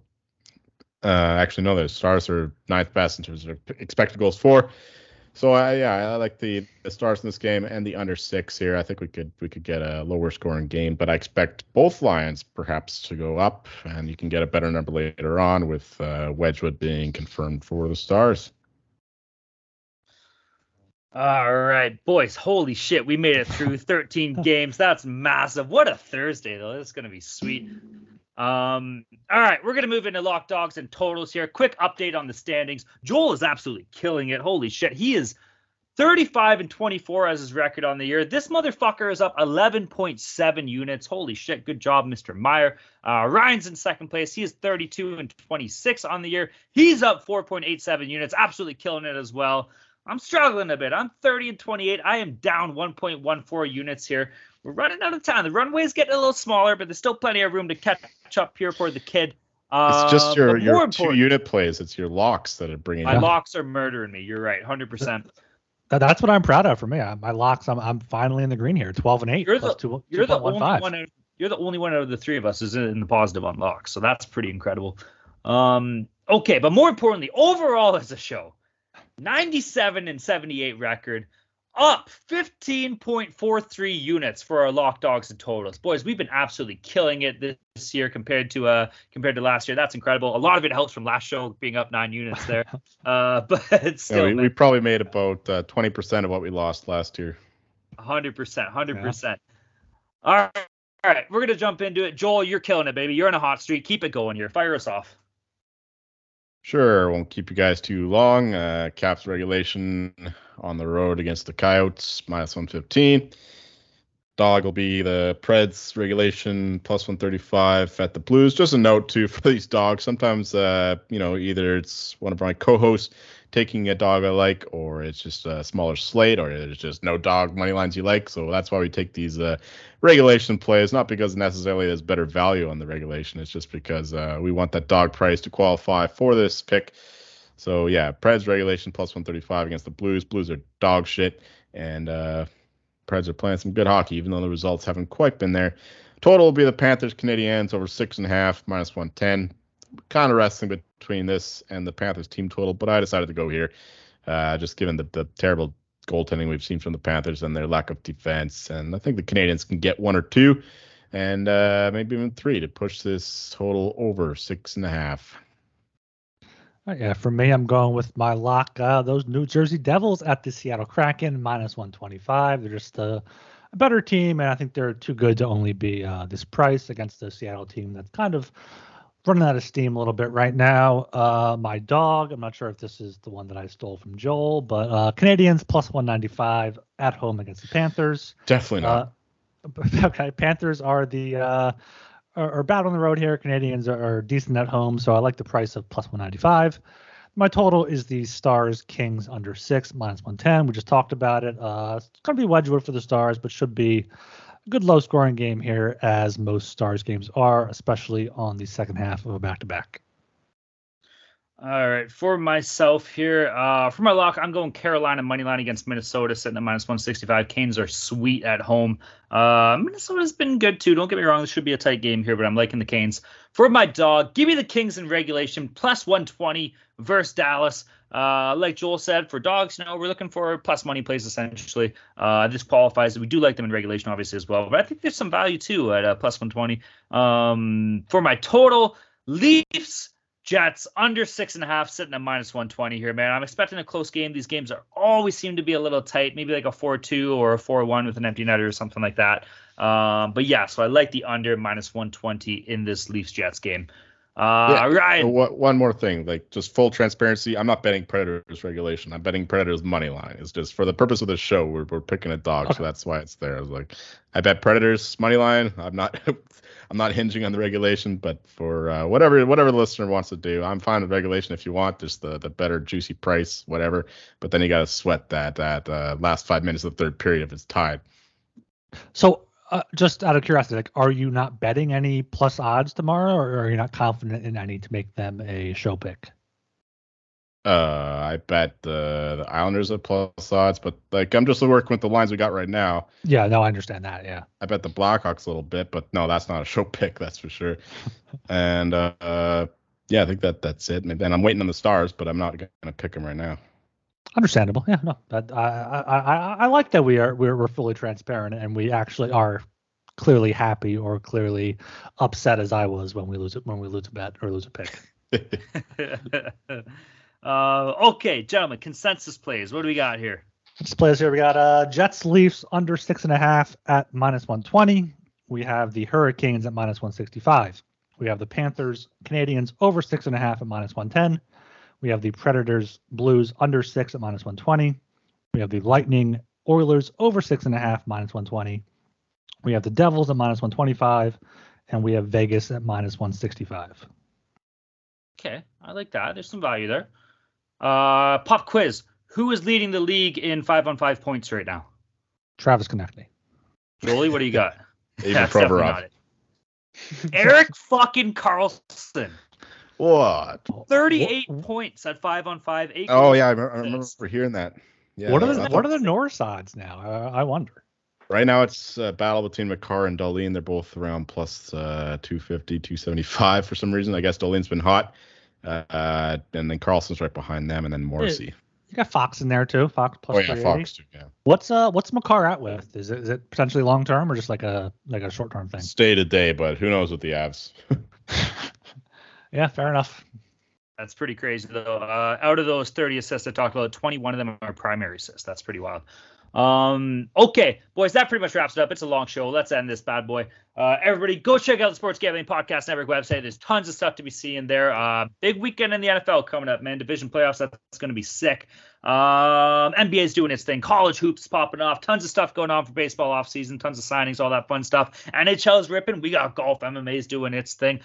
uh, actually, no, the Stars are ninth best in terms of expected goals for. So I yeah, I like the, the stars in this game and the under six here. I think we could we could get a lower scoring game, but I expect both lines perhaps to go up, and you can get a better number later on with uh, Wedgewood being confirmed for the stars. All right, boys. Holy shit, we made it through *laughs* 13 games. That's massive. What a Thursday though. This is gonna be sweet. Um, all right, we're gonna move into lock dogs and totals here. Quick update on the standings. Joel is absolutely killing it. Holy shit, he is 35 and 24 as his record on the year. This motherfucker is up 11.7 units. Holy shit, good job, Mr. Meyer. Uh, Ryan's in second place. He is 32 and 26 on the year. He's up 4.87 units. Absolutely killing it as well. I'm struggling a bit. I'm 30 and 28. I am down 1.14 units here. We're running out of time. The runway is getting a little smaller, but there's still plenty of room to catch up here for the kid. it's just uh, your your two unit plays. It's your locks that are bringing. My locks are murdering me. You're right, hundred percent. That's what I'm proud of for me. My locks, I'm I'm finally in the green here, 12 and eight. You're the, two, you're the only one. Out, you're the only one out of the three of us is in the positive on locks, so that's pretty incredible. Um, okay, but more importantly, overall as a show, 97 and 78 record up 15.43 units for our lock dogs and totals. Boys, we've been absolutely killing it this year compared to uh compared to last year. That's incredible. A lot of it helps from last show being up nine units there. *laughs* uh, *laughs* but still yeah, we, we, probably made about uh, 20% of what we lost last year. 100%, 100%. Yeah. All right, we're gonna jump into it. Joel, you're killing it, baby. You're on a hot streak. Keep it going here. Fire us off. Sure, won't keep you guys too long. Uh, Caps regulation on the road against the Coyotes, minus 115. Dog will be the Preds regulation plus 135 at the Blues. Just a note too *laughs* for these dogs. Sometimes, uh, you know, either it's one of my co-hosts taking a dog I like, or it's just a smaller slate, or there's just no dog money lines you like. So that's why we take these uh, regulation plays, not because necessarily there's better value on the regulation. It's just because uh, we want that dog price to qualify for this pick. So yeah, Preds regulation plus 135 against the Blues. Blues are dog shit, and uh, Preds are playing some good hockey, even though the results haven't quite been there. Total will be the Panthers Canadiens over six and a half minus 110. Kind of wrestling between this and the Panthers team total, but I decided to go here, uh, just given the, the terrible goaltending we've seen from the Panthers and their lack of defense. And I think the Canadiens can get one or two, and uh, maybe even three to push this total over six and a half. Uh, yeah, for me, I'm going with my lock. Uh, those New Jersey Devils at the Seattle Kraken, minus 125. They're just a, a, better team, and I think they're too good to only be uh, this price against the Seattle team that's kind of running out of steam a little bit right now. Uh, my dog, I'm not sure if this is the one that I stole from Joel, but uh, Canadiens plus 195 at home against the Panthers. Definitely not. Uh, *laughs* okay, Panthers are the are, are bad on the road here. Canadiens are, are, decent at home, so I like the price of plus 195. My total is the Stars Kings under six minus 110. We just talked about it. Uh, it's going to be Wedgewood for the Stars, but should be good low scoring game here, as most Stars games are, especially on the second half of a back to back. All right, for myself here, uh, for my lock, I'm going Carolina money line against Minnesota, sitting at minus 165. Canes are sweet at home. Uh, Minnesota's been good too. Don't get me wrong, this should be a tight game here, but I'm liking the Canes. For my dog, give me the Kings in regulation, plus 120 versus Dallas. Uh, like Joel said, for dogs, know, we're looking for plus money plays essentially. Uh, this qualifies. We do like them in regulation, obviously, as well, but I think there's some value too at uh, plus 120. Um, for my total, Leafs Jets under six and a half, sitting at minus 120 here, man. I'm expecting a close game. These games are always seem to be a little tight, maybe like a 4 2 or a 4 1 with an empty netter or something like that. Um, but yeah, so I like the under minus 120 in this Leafs Jets game. Uh, yeah, One more thing, like just full transparency. I'm not betting Predators regulation. I'm betting Predators money line. It's just for the purpose of the show. We're, we're picking a dog, okay. so that's why it's there. I was like, I bet Predators money line. I'm not *laughs* I'm not hinging on the regulation, but for uh, whatever whatever the listener wants to do, I'm fine with regulation if you want, just the the better juicy price, whatever. But then you got to sweat that that uh, last five minutes of the third period if it's tied. So uh, just out of curiosity, like, are you not betting any plus odds tomorrow, or are you not confident in any to make them a show pick? Uh, I bet the, the Islanders at plus odds, but like I'm just working with the lines we got right now. Yeah, no, I understand that. Yeah. I bet the Blackhawks a little bit, but no, that's not a show *laughs* pick, that's for sure. and uh, uh, yeah, I think that that's it. And I'm waiting on the Stars, but I'm not gonna pick them right now. Understandable. Yeah, no, I, I I I like that we are we're we're fully transparent and we actually are clearly happy or clearly upset as I was when we lose it when we lose a bet or lose a pick. *laughs* Uh, okay, gentlemen, consensus plays. What do we got here? Consensus plays here. We got uh, Jets Leafs under six and a half at minus 120. We have the Hurricanes at minus 165. We have the Panthers Canadiens over six and a half at minus 110. We have the Predators Blues under six at minus 120. We have the Lightning Oilers over six and a half minus 120. We have the Devils at minus 125, and we have Vegas at minus 165. Okay, I like that. There's some value there. Uh, pop quiz. Who is leading the league in five on five points right now? Travis Konecny. Jolie, what do you *laughs* got? *laughs* That's Provorov. Erik fucking Karlsson. What? 38 what? points at five on five. Eight oh yeah, I remember, I remember hearing that. Yeah. What are the What are the Norris odds now? Uh, I wonder. Right now it's a battle between Makar and Dahlin. They're both around plus, uh, 250, 275 for some reason. I guess Dahlin's been hot. Uh, and then Karlsson's right behind them, and then Morrissey. You got Fox in there too. Fox plus. Oh yeah, Fox too. Yeah. What's uh what's Makar at with? Is it is it potentially long term or just like a like a short term thing? Stay to day, but who knows with the Avs. *laughs* yeah, fair enough. That's pretty crazy though. Uh, out of those 30 assists I talked about, 21 of them are primary assists. That's pretty wild. Um, okay, boys, that pretty much wraps it up. It's a long show. Let's end this bad boy. Uh, everybody, go check out the Sports Gambling Podcast Network website. There's tons of stuff to be seeing there. Uh, big weekend in the NFL coming up, man. Division playoffs, that's going to be sick. Um, NBA's doing its thing. College hoops popping off. Tons of stuff going on for baseball off season. Tons of signings, all that fun stuff. NHL's ripping. We got golf. MMA's doing its thing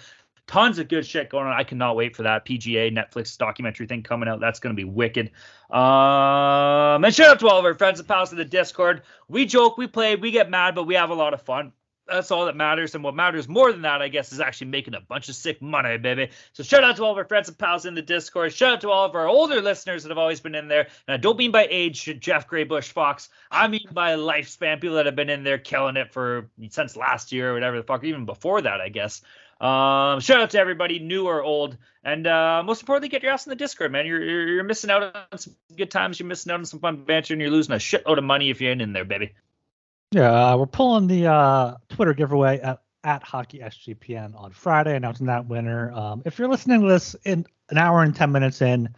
tons of good shit going on. I cannot wait for that PGA Netflix documentary thing coming out. That's going to be wicked. Um, and shout out to all of our friends and pals in the Discord. We joke, we play, we get mad, but we have a lot of fun. That's all that matters. And what matters more than that, I guess, is actually making a bunch of sick money, baby. So shout out to all of our friends and pals in the Discord. Shout out to all of our older listeners that have always been in there. And I don't mean by age, Jeff Gray Bush Fox. I mean by lifespan. People that have been in there killing it for since last year or whatever the fuck, even before that, I guess. Um, shout out to everybody, new or old, and uh, most importantly, get your ass in the Discord, man. You're, you're, you're missing out on some good times. You're missing out on some fun banter, and you're losing a shitload of money if you ain't in there, baby. Yeah, uh, we're pulling the uh, Twitter giveaway at, at Hockey SGPN on Friday, announcing that winner. Um, if you're listening to this in an hour and ten minutes in,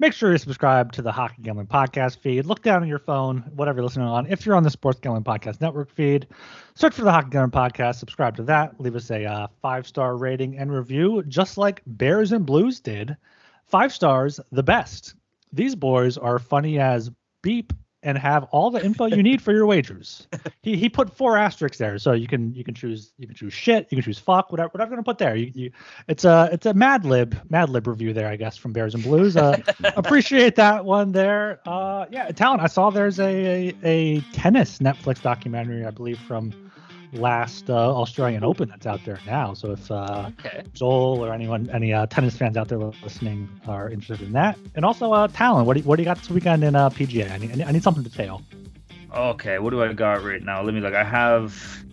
Make sure you subscribe to the Hockey Gambling Podcast feed. Look down on your phone, whatever you're listening on. If you're on the Sports Gambling Podcast Network feed, search for the Hockey Gambling Podcast, subscribe to that, leave us a uh, five star rating and review, just like Bears and Blues did. Five stars, the best. These boys are funny as beep and have all the info you need for your wagers. *laughs* He he put four asterisks there, so you can you can choose you can choose shit, you can choose fuck, whatever whatever want to put there. You, you it's a it's a Mad Lib Mad Lib review there, I guess, from Bears and Blues. Uh, *laughs* appreciate that one there. Uh, yeah, Talon. I saw there's a, a a tennis Netflix documentary, I believe, from last uh, Australian Open that's out there now. So if uh, okay. Joel or anyone, any uh, tennis fans out there listening are interested in that, and also uh, Talon, what do you, what do you got this weekend in uh, PGA? I need, I need something to tail. Okay, what do I got right now? Let me look. I have.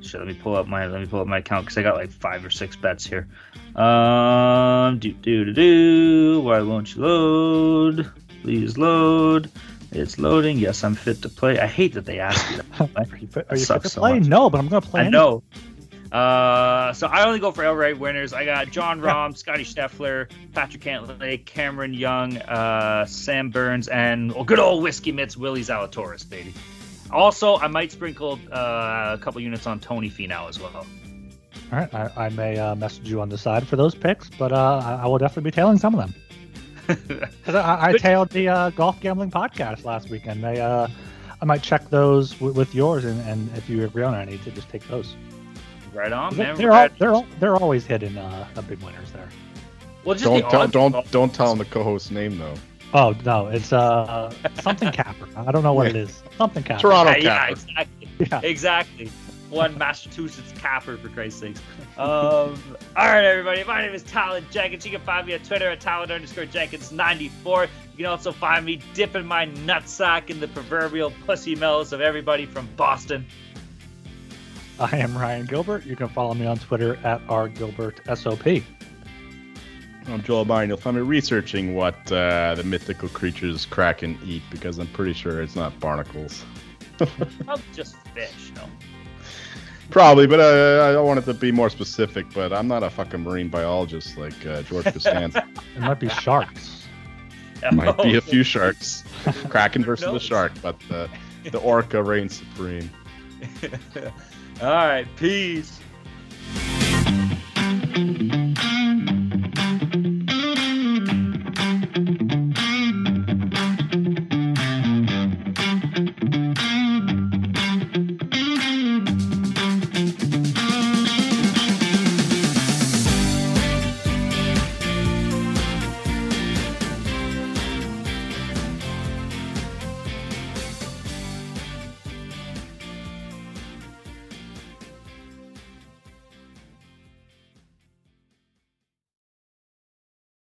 Shit, let me pull up my let me pull up my account because I got like five or six bets here. Um, do do do do. Why won't you load? Please load. It's loading. Yes, I'm fit to play. I hate that they ask you that. are you fit, are you fit to so play? Much. No, but I'm gonna play. I know. Uh, so I only go for outright winners. I got Jon Rahm, Scotty Scheffler, Patrick Cantlay, Cameron Young, uh, Sam Burns, and oh, good old whiskey mitts Willie Zalatoris, baby. Also, I might sprinkle uh, a couple units on Tony Finau as well. All right, I, I may uh, message you on the side for those picks, but uh, I, I will definitely be tailing some of them. *laughs* I, I tailed the uh, golf gambling podcast last weekend. I uh, I might check those w- with yours, and, and if you agree on it, I need to just take those. Right on, man. They're all, they're all, they're always hidden uh, big winners there. Well, just don't tell, don't don't tell him the co-host's name though. Oh no, it's uh something Capper. I don't know what it is. Something Capper. Toronto Capper. Yeah, exactly. Yeah. Exactly one Massachusetts capper for Christ's sakes. Um, *laughs* all right, everybody. My name is Talon Jenkins. You can find me on Twitter at Talon underscore Jenkins 94. You can also find me dipping my nutsack in the proverbial pussy mellows of everybody from Boston. I am Ryan Gilbert. You can follow me on Twitter at rgilbertsop. I'm Joel Byron. You'll find me researching what uh, the mythical creatures Kraken eat because I'm pretty sure it's not barnacles. *laughs* Probably just fish, no? Probably, but uh, I wanted to be more specific. But I'm not a fucking marine biologist like uh, George *laughs* Costanza. it might be sharks. It *laughs* might be a few sharks. *laughs* Kraken versus the shark, but the, the orca reigns supreme. All right, peace.